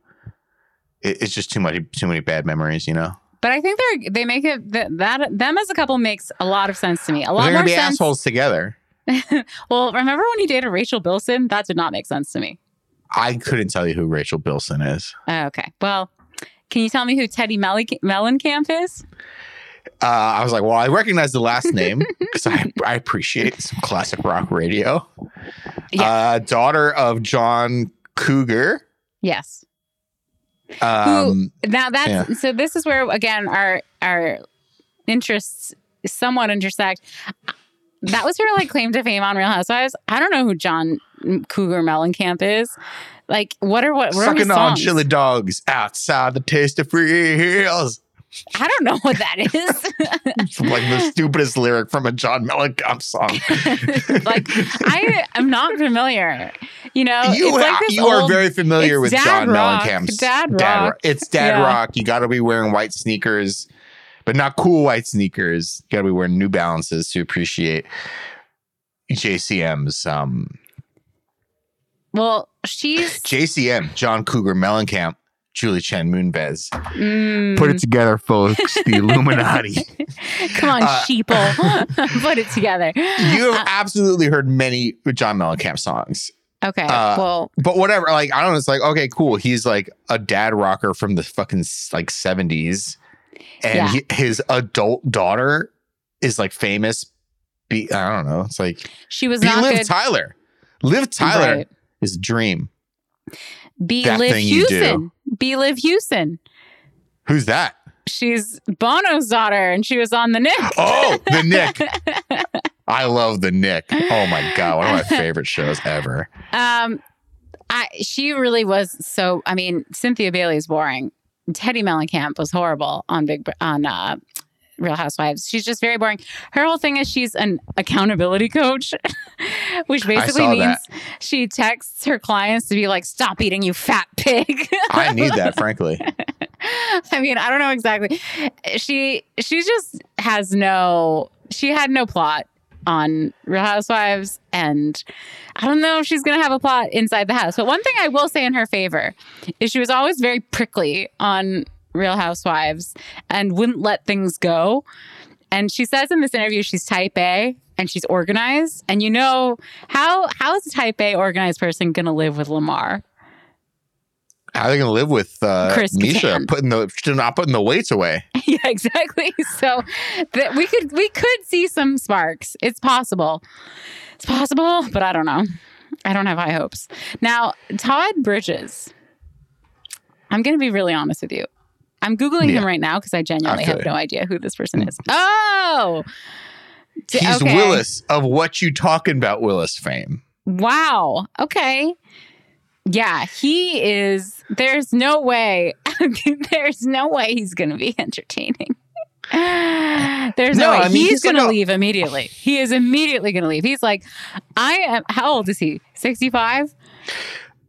It's just too much, too many bad memories, you know. But I think they're they make it that, that them as a couple makes a lot of sense to me. A lot They're more gonna be sense. assholes together. (laughs) Well, remember when he dated Rachel Bilson? That did not make sense to me. I couldn't tell you who Rachel Bilson is. Oh, okay. Well, can you tell me who Teddi Mellencamp is? Uh, I was like, well, I recognize the last name (laughs) because I, I appreciate some classic rock radio. Yeah. Uh, daughter of John Cougar. Yes. Um, Now that's Yeah. so. This is where again our our interests somewhat intersect. That was her like claim to fame on Real Housewives. I don't know who John Cougar Mellencamp is. Like, what are what? what are sucking on songs? chili dogs outside the taste of free hills. I don't know what that is. (laughs) It's like the stupidest lyric from a John Mellencamp song. (laughs) like I am not familiar. You know, you it's like you are very familiar with John. Mellencamp's Dad rock. It's dad Yeah. rock. You got to be wearing white sneakers, but not cool white sneakers. You got to be wearing New Balances to appreciate JCM's um Well, she's (laughs) JCM John Cougar Mellencamp. Julie Chen Moonves. mm, Put it together, folks. The Illuminati. (laughs) come on, uh, sheeple, (laughs) put it together. You have absolutely heard many John Mellencamp songs. Okay, uh, well, but whatever. Like I don't know. It's like okay, cool. He's like a dad rocker from the fucking like seventies, and Yeah. he, his adult daughter is like famous. Be I don't know. It's like she was be not Liv good. Tyler. Liv Tyler Right. is a dream. Be that Liv thing you do. Hewson. Be Liv Hewson. Who's that? she's Bono's daughter, and she was on the Knick. Oh, the Knick. (laughs) I love the Knick. Oh my god, one of my favorite shows ever. Um, I she really was so. I mean, Cynthia Bailey is boring. Teddi Mellencamp was horrible on Big on uh, Real Housewives. She's just very boring. Her whole thing is she's an accountability coach, (laughs) which basically means that. she texts her clients to be like, "Stop eating, you fat pig." (laughs) I need that, (laughs) frankly. I mean, I don't know exactly. She she just has no. She had no plot on Real Housewives, and I don't know if she's gonna have a plot inside the house. But one thing I will say in her favor is she was always very prickly on Real Housewives and wouldn't let things go. And she says in this interview she's type A and she's organized. And you know how how is a type A organized person gonna live with Lamar? How are they gonna live with uh, Chris Miesha Kattan. putting the not putting the weights away? (laughs) yeah, exactly. So that we could we could see some sparks. It's possible. It's possible, but I don't know. I don't have high hopes. Now, Todd Bridges. I'm going to be really honest with you. I'm googling him right now because I genuinely have you. no idea who this person is. Oh, He's okay. Willis of what you talking about Willis fame. Wow. Okay. Yeah, he is. There's no way. (laughs) there's no way he's going to be entertaining. (sighs) There's no, No, way. I mean, he's, he's going to a- leave immediately. He is immediately going to leave. He's like, I am. How old is he? 65?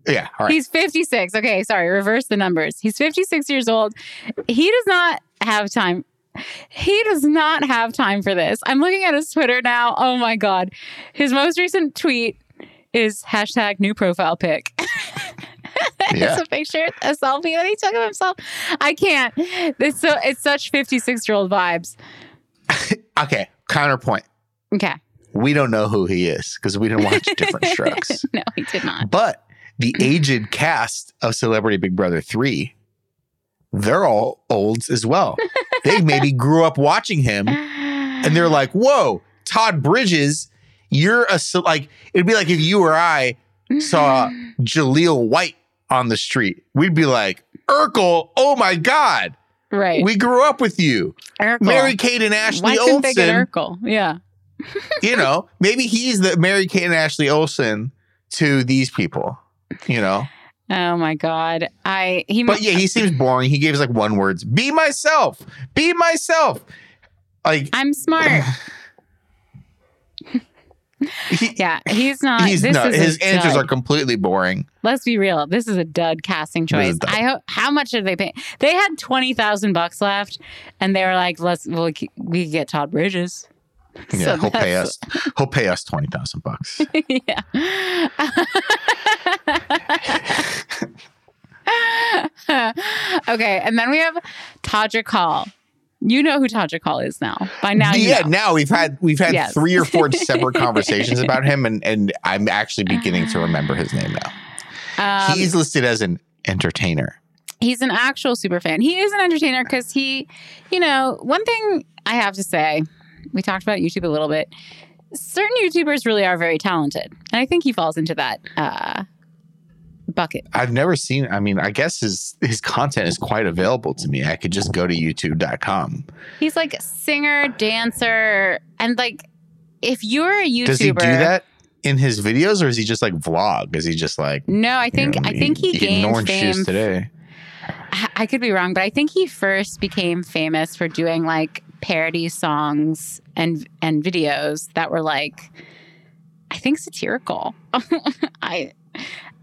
Yeah, all right. He's 56. Okay, sorry, reverse the numbers. He's 56 years old. He does not have time. He does not have time for this. I'm looking at his Twitter now. Oh my God. His most recent tweet is hashtag new profile pic. (laughs) yeah. it's a picture, a selfie that he took of himself. I can't. It's so it's such 56 year old vibes. (laughs) Okay. Counterpoint. Okay. We don't know who he is because we didn't watch Different (laughs) Strokes. no, he did not. But the (clears throat) aged cast of Celebrity Big Brother 3, they're all olds as well. they maybe grew up watching him and they're like, whoa, Todd Bridges, you're a, like, it'd be like if you or I saw (laughs) Jaleel White on the street. We'd be like, Urkel, oh my God, right. we grew up with you. Urkel. Mary Kate and Ashley Why couldn't they get Urkel? Yeah. you know, maybe he's the Mary Kate and Ashley Olsen to these people, you know? Oh my God. I he But yeah, he seems boring. He gave us like one words be myself, be myself. Like, I'm smart. (laughs) he, (laughs) Yeah, he's not. he's this not, is his answers dud. are completely boring. Let's be real. This is a dud casting choice. dud. I hope. How much did they pay? They had twenty thousand bucks left, and they were like, "Let's well, we c- we could get Todd Bridges." Yeah, So he'll pay us. He'll pay us twenty thousand bucks. (laughs) yeah. (laughs) okay, and then we have Todrick Hall. You know who Hall is now. By now, you yeah, know. now we've had we've had Yes. three or four (laughs) separate conversations about him, and and I'm actually beginning to remember his name now. Um, He's listed as an entertainer. he's an actual super fan. He is an entertainer because he, you know, one thing I have to say, we talked about YouTube a little bit. Certain YouTubers really are very talented, and I think he falls into that uh, bucket. I've never seen. I mean, I guess his his content is quite available to me. I could just go to YouTube.com. He's like singer, dancer, and like if you're a YouTuber, Does he do that in his videos, or is he just like vlog? Is he just like? No, I think you know, I think he eating gained orange fame. juice today. I I could be wrong, but I think he first became famous for doing like parody songs and and videos that were like I think satirical. (laughs) I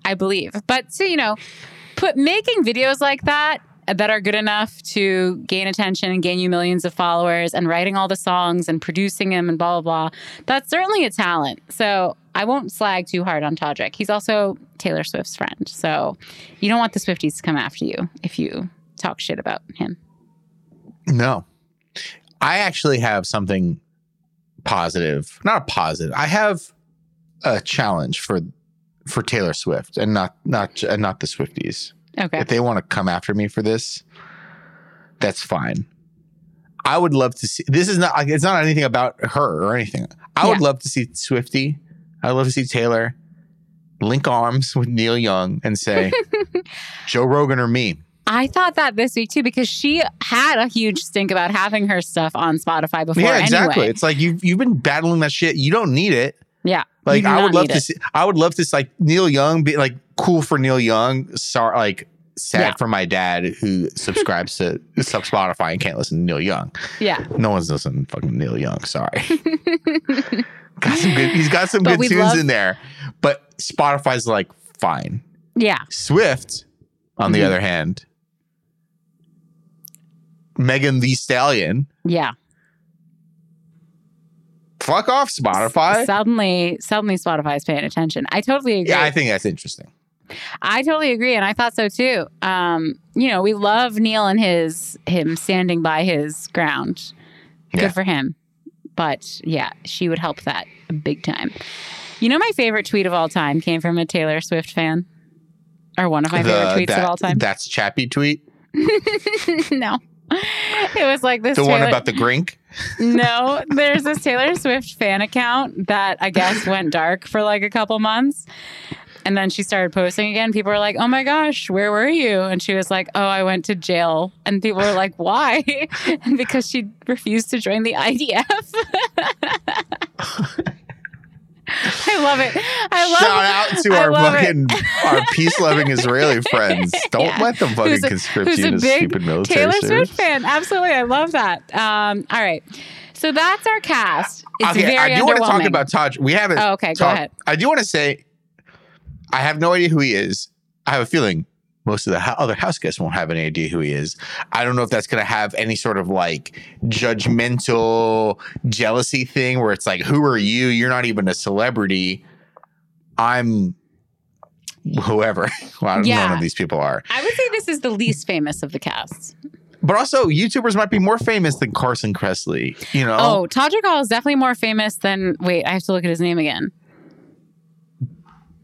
I believe. But so you know, put making videos like that uh, that are good enough to gain attention and gain you millions of followers and writing all the songs and producing them and blah blah blah. That's certainly a talent. So I won't slag too hard on Todrick. He's also Taylor Swift's friend. So you don't want the Swifties to come after you if you talk shit about him. No, I actually have something positive. Not a positive. I have a challenge for for Taylor Swift and not not and not the Swifties. Okay. If they want to come after me for this, that's fine. I would love to see. This is not. It's not anything about her or anything. I would love to see Swifty. I'd love to see Taylor link arms with Neil Young and say, (laughs) "Joe Rogan or me." I thought that this week too because she had a huge stink about having her stuff on Spotify before. yeah, exactly. Anyway. It's like you've you've been battling that shit. You don't need it. Yeah. Like I would love to it. see. I would love to see, like Neil Young be like cool for Neil Young. Sorry, like sad Yeah. for my dad who subscribes to (laughs) sub Spotify and can't listen to Neil Young. Yeah. No one's listening to fucking Neil Young. Sorry. (laughs) got some good. He's got some But good tunes love- in there, but Spotify's like fine. Yeah. Swift, on the Mhm. other hand, Megan Thee Stallion. Yeah. Fuck off, Spotify. Suddenly, suddenly Spotify's paying attention. I totally agree. Yeah, I think that's interesting. I totally agree, and I thought so too. Um, you know, we love Neil and his him standing by his ground. Good Yeah. for him. But yeah, she would help that big time. You know, my favorite tweet of all time came from a Taylor Swift fan, or one of my favorite tweets that- of all time. That's Chappie tweet. (laughs) no, it was like this. The one about the Grink. No, there's this Taylor Swift fan account that I guess went dark for like a couple months. And then she started posting again. People were like, oh my gosh, where were you? And she was like, oh, I went to jail. And people were like, why? (laughs) and because she refused to join the IDF. (laughs) (laughs) I love it. I love Shout out to I our fucking our peace loving (laughs) Israeli friends. Don't Yeah. let them fucking Who's a- conscript who's you into stupid military Taylor service. Swift fan. Absolutely. I love that. Um, all right. So that's our cast. It's okay, very I do want to talk about Taj. We haven't. Oh, okay, go ahead. I do want to say, I have no idea who he is. I have a feeling most of the ho- other house guests won't have any idea who he is. I don't know if that's going to have any sort of like judgmental jealousy thing where it's like, who are you? You're not even a celebrity. I'm whoever. (laughs) Well, I don't know Yeah. none of these people are. I would say this is the least famous of the cast. But also, YouTubers might be more famous than Carson Kressley. You know? Oh, Todrick Hall is definitely more famous than. Wait, I have to look at his name again.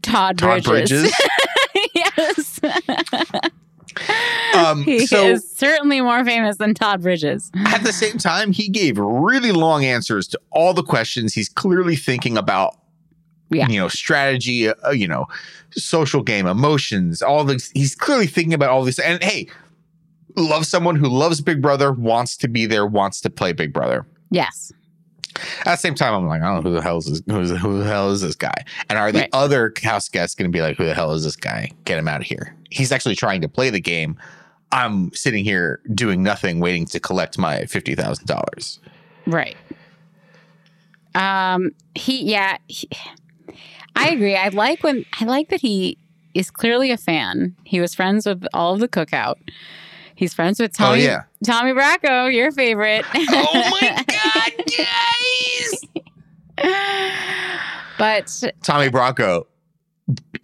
Todd Todd Bridges. (laughs) (laughs) Um, he so is certainly more famous than Todd Bridges. at the same time, he gave really long answers to all the questions. He's clearly thinking about, Yeah. you know, strategy, uh, you know, social game, emotions, all this. He's clearly thinking about all this. And hey, love someone who loves Big Brother, wants to be there, wants to play Big Brother. Yes, At the same time, I'm like, I don't know who the hell is this, who's, who the hell is this guy? And are the Right. other house guests going to be like, who the hell is this guy? Get him out of here. He's actually trying to play the game. I'm sitting here doing nothing, waiting to collect my fifty thousand dollars. right. Um, he yeah, he, I agree. I like when I like that he is clearly a fan. He was friends with all of the cookout. He's friends with Tommy. Oh Tommy yeah. Tommy Bracco, your favorite. (laughs) Oh my god, (laughs) guys! but Tommy Bracco,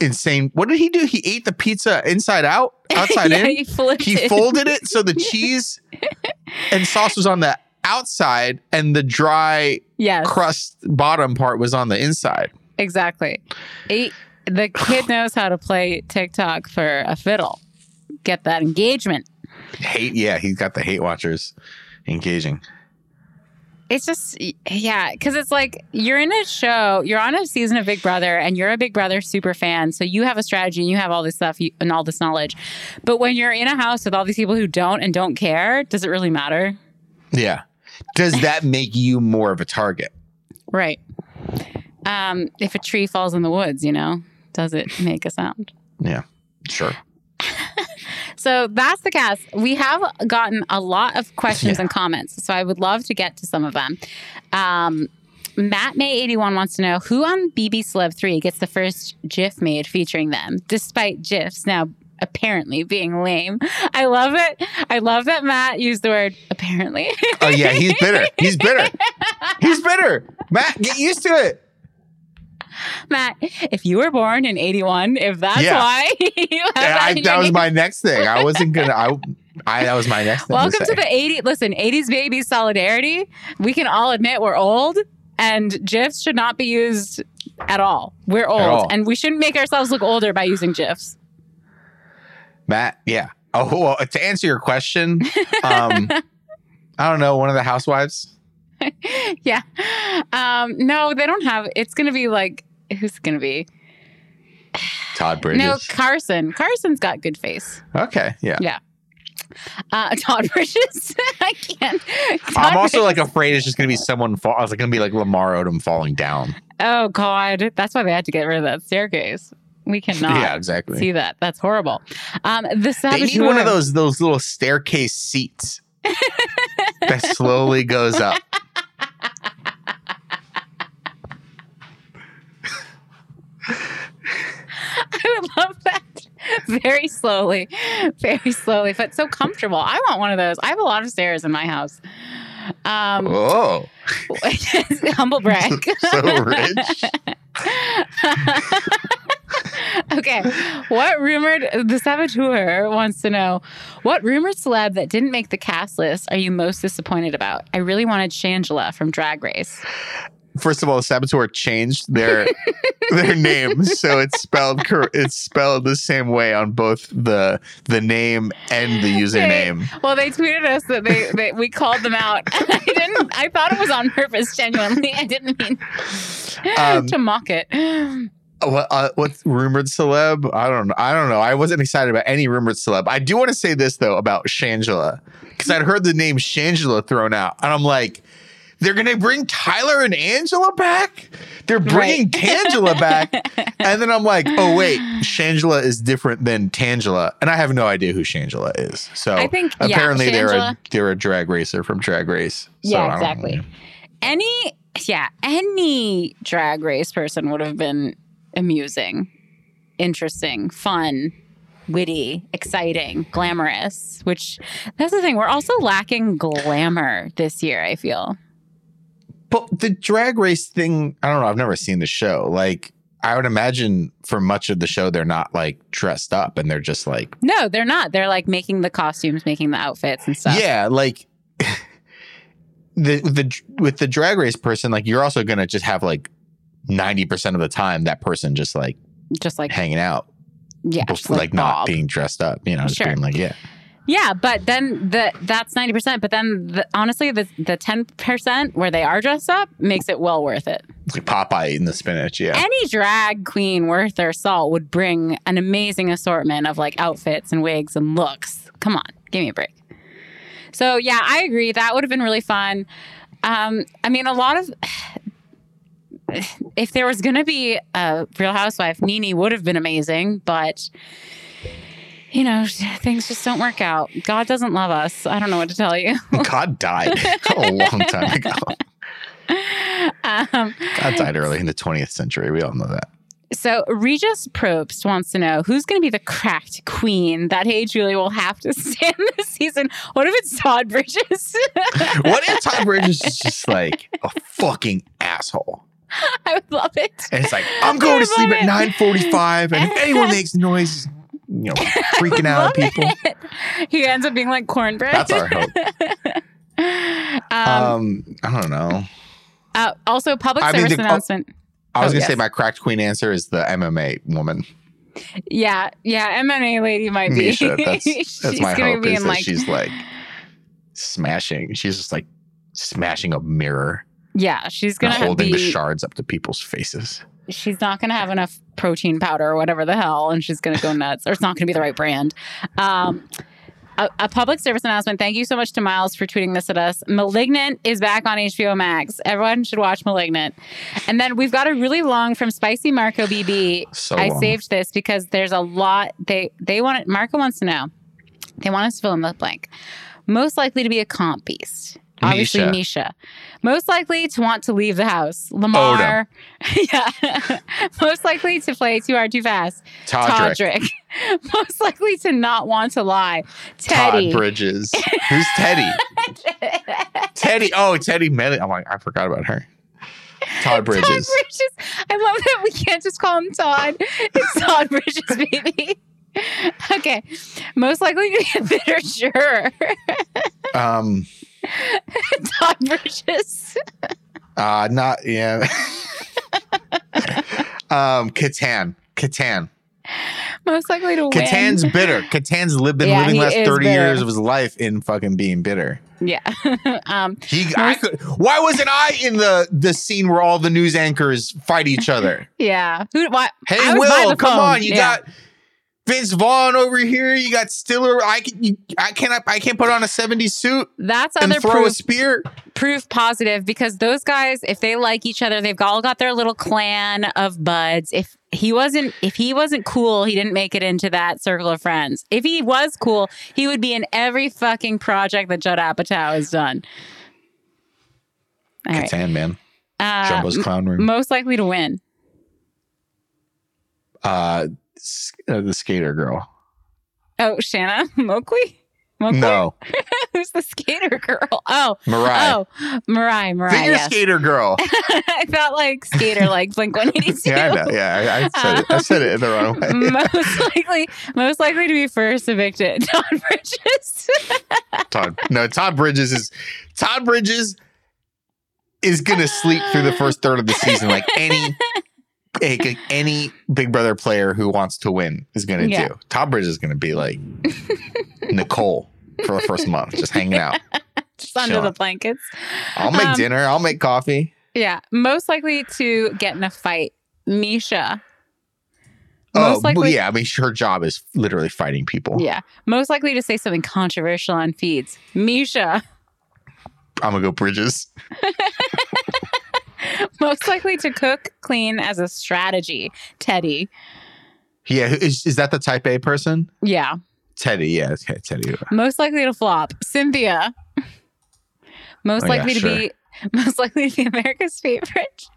insane. What did he do? He ate the pizza inside out, (laughs) outside yeah, in. he He folded it so the cheese and sauce was on the outside, and the dry Yes, crust bottom part was on the inside. exactly. He, the kid (sighs) knows how to play TikTok for a fiddle. Get that engagement. Hate, yeah, he's got the hate watchers engaging. It's just yeah, because it's like you're in a show, you're on a season of Big Brother, and you're a Big Brother super fan, so you have a strategy and you have all this stuff you, and all this knowledge. But when you're in a house with all these people who don't and don't care, does it really matter? Yeah. Does that make you more of a target? Right. Um, if a tree falls in the woods, you know, does it make a sound? Yeah, sure. So that's the cast. We have gotten a lot of questions Yeah. and comments, so I would love to get to some of them. Um, Matt May 81 wants to know who on BB Celeb 3 gets the first GIF made featuring them, despite GIFs now apparently being lame. (laughs) I love it. I love that Matt used the word apparently. Oh yeah, he's bitter. He's bitter. (laughs) He's bitter. Matt, get used to it. (laughs) Matt, if you were born in 81, if that's Yeah. why (laughs) you have that, I, in that was my next thing. I wasn't gonna. I, I that was my next thing. Welcome to, to the 80 listen, 80s baby solidarity. We can all admit we're old and GIFs should not be used at all. We're old all. and we shouldn't make ourselves look older by using GIFs. Matt. Yeah. Oh well. To answer your question, um, (laughs) I don't know. One of the housewives. (laughs) yeah. Um, no, they don't have it's gonna be like who's gonna be? Todd (sighs) Bridges. No, Carson. Carson's got good face. okay. Yeah. Yeah. Uh, (laughs) Todd Bridges. (laughs) I can't. Todd I'm also Bridges- like afraid it's just gonna be someone fall. I was like gonna be like Lamar Odom falling down. oh God, that's why they had to get rid of that staircase. We cannot yeah, exactly. see that. That's horrible. Um, the they saboteur. need one of those those little staircase seats that slowly goes up. I would love that. Very slowly, very slowly, but so comfortable. I want one of those. I have a lot of stairs in my house. Um, Whoa, (laughs) humble brag. (laughs) so rich. (laughs) (laughs) okay. What rumored the saboteur wants to know what rumored celeb that didn't make the cast list are you most disappointed about? I really wanted Shangela from Drag Race. First of all, the Saboteur changed their (laughs) their name, so it's spelled cor- it's spelled the same way on both the the name and the username. Well, they tweeted us that they, they we called them out. (laughs) I didn't. I thought it was on purpose. Genuinely, I didn't mean Um, to mock it. What uh, what's rumored celeb? I don't know. I don't know. I wasn't excited about any rumored celeb. I do want to say this though about Shangela because I'd heard the name Shangela thrown out, and I'm like, they're gonna bring Tyler and Angela back. They're bringing Right. Tangela back, (laughs) and then I'm like, oh wait, Shangela is different than Tangela, and I have no idea who Shangela is. So I think yeah, apparently they're a, they're a drag racer from Drag Race. So Yeah, exactly. Any yeah, any drag race person would have been amusing, interesting, fun, witty, exciting, glamorous, which that's the thing. We're also lacking glamour this year, I feel. But the drag race thing, I don't know. I've never seen the show. Like, I would imagine for much of the show, they're not like dressed up and they're just like, No, they're not. They're like making the costumes, making the outfits and stuff. yeah, like (laughs) the the with the drag race person, like you're also gonna just have like ninety percent of the time that person just like Just like hanging out, yeah, just like, not being dressed up. You know, just Sure. being like, yeah, Yeah, but then the that's ninety percent. But then the, honestly, the the ten percent where they are dressed up makes it well worth it. it's like Popeye eating the spinach. Yeah, Any drag queen worth their salt would bring an amazing assortment of like outfits and wigs and looks. Come on, give me a break. So yeah, I agree. That would have been really fun. Um, I mean, a lot of (laughs) if there was going to be a Real Housewife, NeNe would have been amazing, but you know, things just don't work out. God doesn't love us. I don't know what to tell you. (laughs) God died (laughs) a long time ago. um, God died early in the 20th century. We all know that. so Regis Probst wants to know who's going to be the cracked queen that Hey Julie will have to stand this season. What if it's Todd Bridges? What if Todd Bridges is just like a fucking asshole? (laughs) I would love it. And it's like, I'm going to sleep love at 945, and if (laughs) anyone makes noise, you know, freaking out people. it. He ends up being like cornbread. That's our hope. (laughs) um, Um, I don't know. uh, also, public I mean, service the- oh, announcement. I was Oh, gonna say my cracked queen answer is the MMA woman, Yeah, yeah, MMA lady might be. Miesha. That's She's that's my gonna hope be is that like, she's like smashing. She's just like smashing a mirror yeah, she's gonna have holding be. the shards up to people's faces. she's not gonna have enough protein powder or whatever the hell, and she's gonna go nuts, or it's not gonna be the right brand. Um, a, a public service announcement. Thank you so much to Miles for tweeting this at us. Malignant is back on HBO Max. Everyone should watch Malignant. And then we've got a really long from Spicy Marco BB. So I long. saved this because there's a lot they they want it, Marco wants to know. They want us to fill in the blank. Most likely to be a comp beast. Obviously, Miesha. Miesha. Most likely to want to leave the house. Lamar. (laughs) yeah. (laughs) Most likely to play too hard, too fast. Todrick, Todrick. (laughs) Most likely to not want to lie. Teddi. Todd Bridges. Who's Teddi? Teddi. Oh, Teddi Med. I'm like, I forgot about her. Todd Bridges. Todd Bridges. I love that we can't just call him Todd. It's Todd Bridges, baby. Okay. Most likely to be a bitter sure. Um, (laughs) Todd Bridges. uh, not yeah. um, Kattan. Kattan. Most likely to win. Kattan's bitter. Kattan's li- been Yeah, living last 30 bitter. years of his life in fucking being bitter. Yeah. (laughs) um, He, I could, why wasn't I in the the scene where all the news anchors fight each other? (laughs) yeah. Who? What? Hey, I was by Will, come phone. on, you Yeah. got Vince Vaughn over here. You got Stiller. I can. You, I can't. I can't put on a '70s suit That's and other throw proof a spear. proof positive because those guys, if they like each other, they've all got their little clan of buds. If he wasn't, if he wasn't cool, he didn't make it into that circle of friends. If he was cool, he would be in every fucking project that Judd Apatow has done. All right. Kattan man. Uh, Jumbo's clown room. most likely to win. Uh, s- uh, the skater girl. Oh, Shanna Moakley? Moakley? No, (laughs) Who's the skater girl? Oh, Mirai. oh, Mirai, Mirai. Figure yes. skater girl. (laughs) I felt like skater, like Blink 182. yeah, I know. Yeah, I, I said it. I said it in the wrong way. (laughs) most likely, most likely to be first evicted. Don Bridges. Todd. No, Todd Bridges is Todd Bridges is gonna sleep through the first third of the season like any like any Big Brother player who wants to win is gonna Yeah. do. Todd Bridges is gonna be like Nicole for the first month, just hanging out. (laughs) Just under the blankets. I'll make Um, dinner. I'll make coffee. Yeah. Most likely to get in a fight. Miesha. Oh, likely. yeah. I mean, her job is literally fighting people. Yeah. Most likely to say something controversial on feeds. Miesha. I'm gonna go Bridges. (laughs) (laughs) Most likely to cook clean as a strategy. Teddi. Yeah, is, is that the Type A person? Yeah. Teddi. Yeah, okay, Teddi. Most likely to flop. Cynthia. (laughs) Most Oh, yeah, likely to be (laughs) most likely to be America's favorite.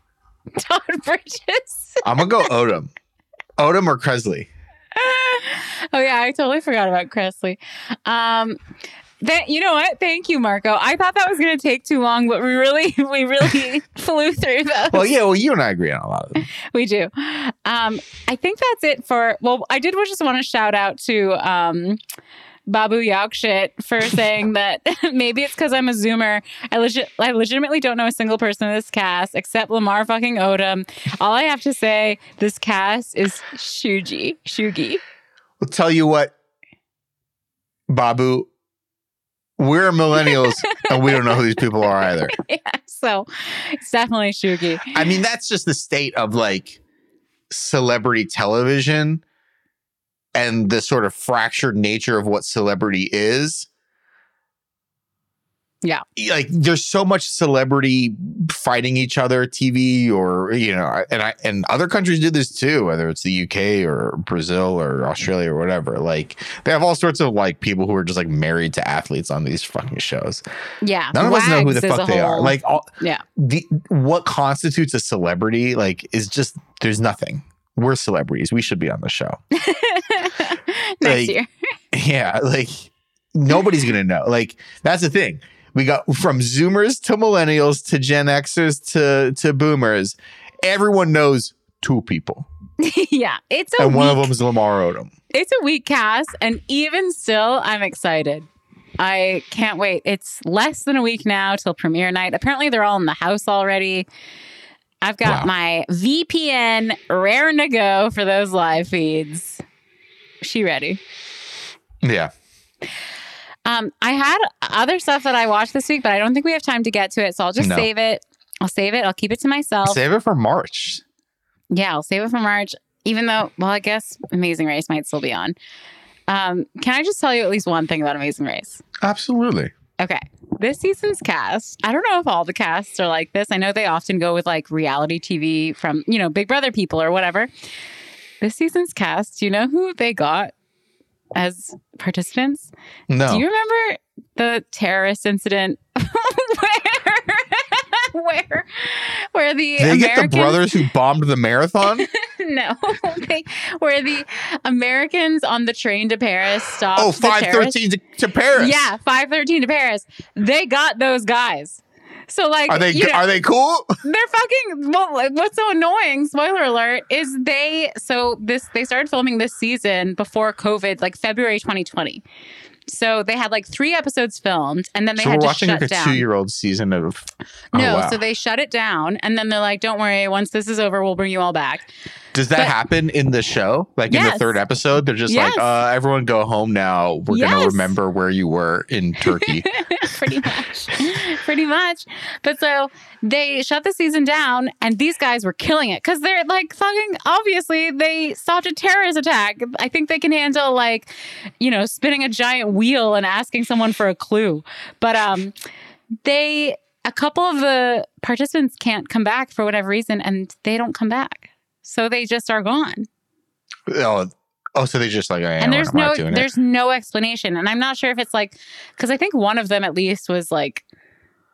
Todd Bridges. I'm gonna go Odom. Odom or Kressley. oh yeah, I totally forgot about Kressley. Um that you know what? Thank you, Marco. I thought that was gonna take too long, but we really (laughs) we really (laughs) flew through those. Well, yeah. Well, you and I agree on a lot of them. (laughs) we do. Um, I think that's it for. Well, I did just want to shout out to um, Babu Yakshit for saying that maybe it's because I'm a Zoomer. I legit, I legitimately don't know a single person in this cast except Lamar fucking Odom. All I have to say, this cast is Shuji, Shugi. I'll tell you what, Babu, we're millennials and we don't know who these people are either. (laughs) yeah, so it's definitely Shugi. I mean, that's just the state of like celebrity television and the sort of fractured nature of what celebrity is. Yeah. Like there's so much celebrity fighting each other, TV or you know, and I and other countries do this too, whether it's the UK or Brazil or Australia or whatever. Like they have all sorts of like people who are just like married to athletes on these fucking shows. Yeah, None of us know who the fuck they are. Like all, yeah, the what constitutes a celebrity like is just there's nothing. We're celebrities. We should be on the show. (laughs) next Like- year. (laughs) Yeah, like nobody's gonna know. Like that's the thing. We got from Zoomers to Millennials to Gen Xers to to Boomers. Everyone knows two people, (laughs) yeah, it's a and one of them is Lamar Odom. it's a weak cast, and even still, I'm excited. I can't wait. It's less than a week now till premiere night. Apparently, they're all in the house already. I've got Wow. my VPN raring to go for those live feeds. She ready? Yeah, Um, I had other stuff that I watched this week, but I don't think we have time to get to it. So I'll just No. save it. I'll save it. I'll keep it to myself. save it for March. Yeah, I'll save it for March. Even though, well, I guess Amazing Race might still be on. Um, can I just tell you at least one thing about Amazing Race? Absolutely. Okay. This season's cast, I don't know if all the casts are like this. I know they often go with like reality TV from, you know, Big Brother people or whatever. This season's cast, you know who they got as participants? No. Do you remember the terrorist incident where (laughs) where where the they get the brothers who bombed the marathon. (laughs) no, where the Americans on the train to Paris stopped. oh, the five terrorists. thirteen to, to Paris. Yeah, five thirteen to Paris. They got those guys. So like, Are they you know, are they cool? (laughs) they're fucking. Well, what's so annoying? Spoiler alert! Is they so this they started filming this season before COVID, like February 2020. So they had like three episodes filmed, and then they so we're had to watching shut like a down. two year old season of. Oh, no, wow. so they shut it down, and then they're like, "Don't worry, once this is over, we'll bring you all back." Does that But- happen in the show? Like in the third episode, they're just Yes. like, uh, everyone go home now. We're gonna remember where you were in (laughs) Turkey. pretty much pretty much but so they shut the season down and these guys were killing it because they're like fucking obviously they stopped a terrorist attack i think they can handle like you know spinning a giant wheel and asking someone for a clue but um they a couple of the participants can't come back for whatever reason and they don't come back so they just are gone. Oh, oh, so they just like, yeah, and there's no doing it. there's no explanation. And i'm not sure if it's like because i think one of them at least was like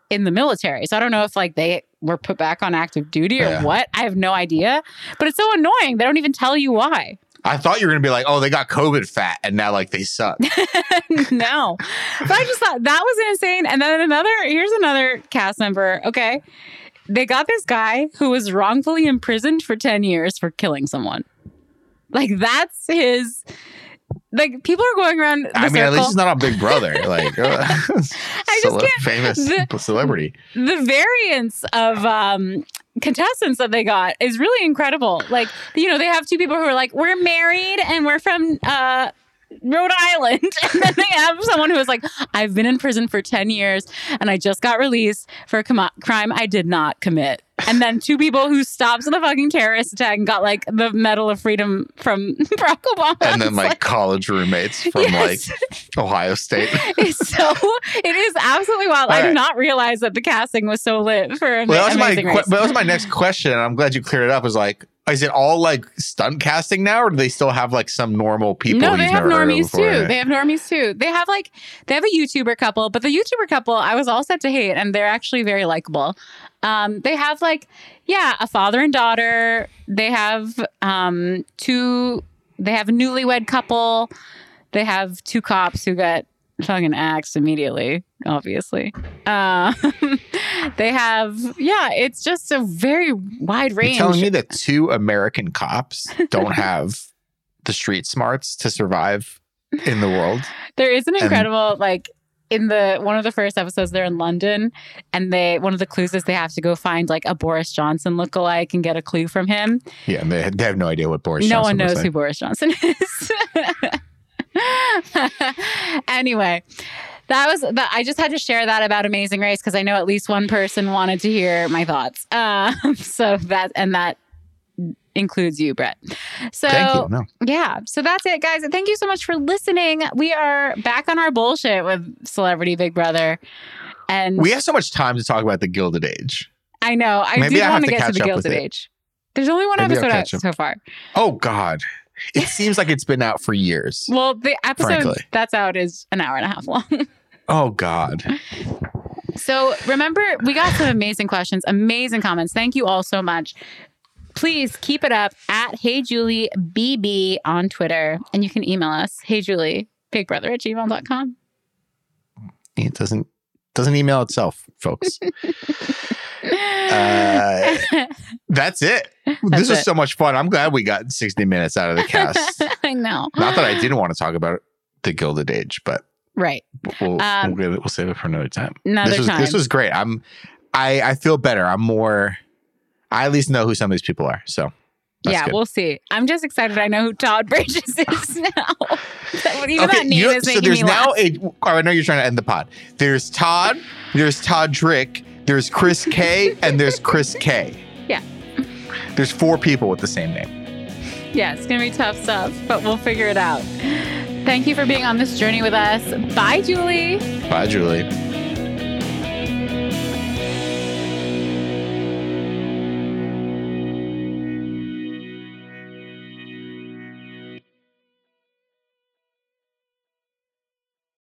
in the military. So i don't know if like they were put back on active duty or Yeah. what. I have no idea. But it's so annoying. They don't even tell you why. I thought you were gonna be like, oh, they got COVID fat, and now like they suck. (laughs) no. But i just thought that was insane. And then another here's another cast member. Okay they got this guy who was wrongfully imprisoned for 10 years for killing someone like that's his like people are going around I mean, at least he's not on Big Brother. (laughs) Like, (laughs) uh, just cele- famous the- celebrity. the variance of um contestants that they got is really incredible. Like, you know, they have two people who are like, we're married and we're from uh Rhode Island. (laughs) And then they have someone who was like, I've been in prison for 10 years and I just got released for a com- crime I did not commit. And then two people who stopped the fucking terrorist attack and got like the Medal of Freedom from (laughs) Barack Obama. And then It's like college roommates from Yes. like Ohio State. (laughs) it's so it is absolutely wild. I All did right. not realize that the casting was so lit for Well, that was my that was my next question, and I'm glad you cleared it up. Was like, is it all like stunt casting now, or do they still have like some normal people? no, they have never heard of normies too. They have normies too. They have like they have a YouTuber couple, but the YouTuber couple I was all set to hate, and they're actually very likable. Um, they have like yeah, a father and daughter. They have um two. They have a newlywed couple. They have two cops who got fucking axed immediately. Obviously, um, (laughs) they have yeah. It's just a very wide You're range. telling me that two American cops don't have the street smarts to survive in the world? (laughs) There is an And- incredible like in the one of the first episodes they're in London and they one of the clues is they have to go find like a Boris Johnson lookalike and get a clue from him. Yeah, and they, they have no idea what Boris. Johnson is. No Johnson one knows looks who. Boris Johnson (laughs) is. anyway, that was that I just had to share that about Amazing Race because I know at least one person wanted to hear my thoughts. (laughs) Um, so that and that includes you, Brett. So Thank you. No, yeah. So that's it, guys. Thank you so much for listening. We are back on our bullshit with Celebrity Big Brother. And we have so much time to talk about the Gilded Age. I know, I Maybe do want to get to the Gilded. Age. There's only one Maybe episode out so far. Oh God, it seems like it's been out for years. Well, the episode Frankly. that's out is an hour and a half long. (laughs) Oh God. So remember, we got some amazing questions, amazing comments. Thank you all so much. Please keep it up at Hey Julie BB on Twitter. And you can email us, Hey Julie, bigbrother at gmail.com. It doesn't doesn't email itself, folks. (laughs) Uh, That's it. this That's was it. so much fun. I'm glad we got 60 minutes out of the (laughs) cast. I know. Not that I didn't want to talk about the Gilded Age, but Right. we'll Um, we'll, we'll save it for another time. Another this was time. this was great. I'm I I feel better. I'm more. I at least know who some of these people are. So that's yeah, good. we'll see. I'm just excited. I know who Todd (laughs) Bridges is now. (laughs) Even that name is so making there's me now laugh. a. oh, I know you're trying to end the pod. There's Todd. There's Todd Drick. There's Chris K. (laughs) and there's Chris K. Yeah. There's four people with the same name. Yeah, it's gonna be tough stuff, but we'll figure it out. Thank you for being on this journey with us. Bye, Julie. Bye, Julie.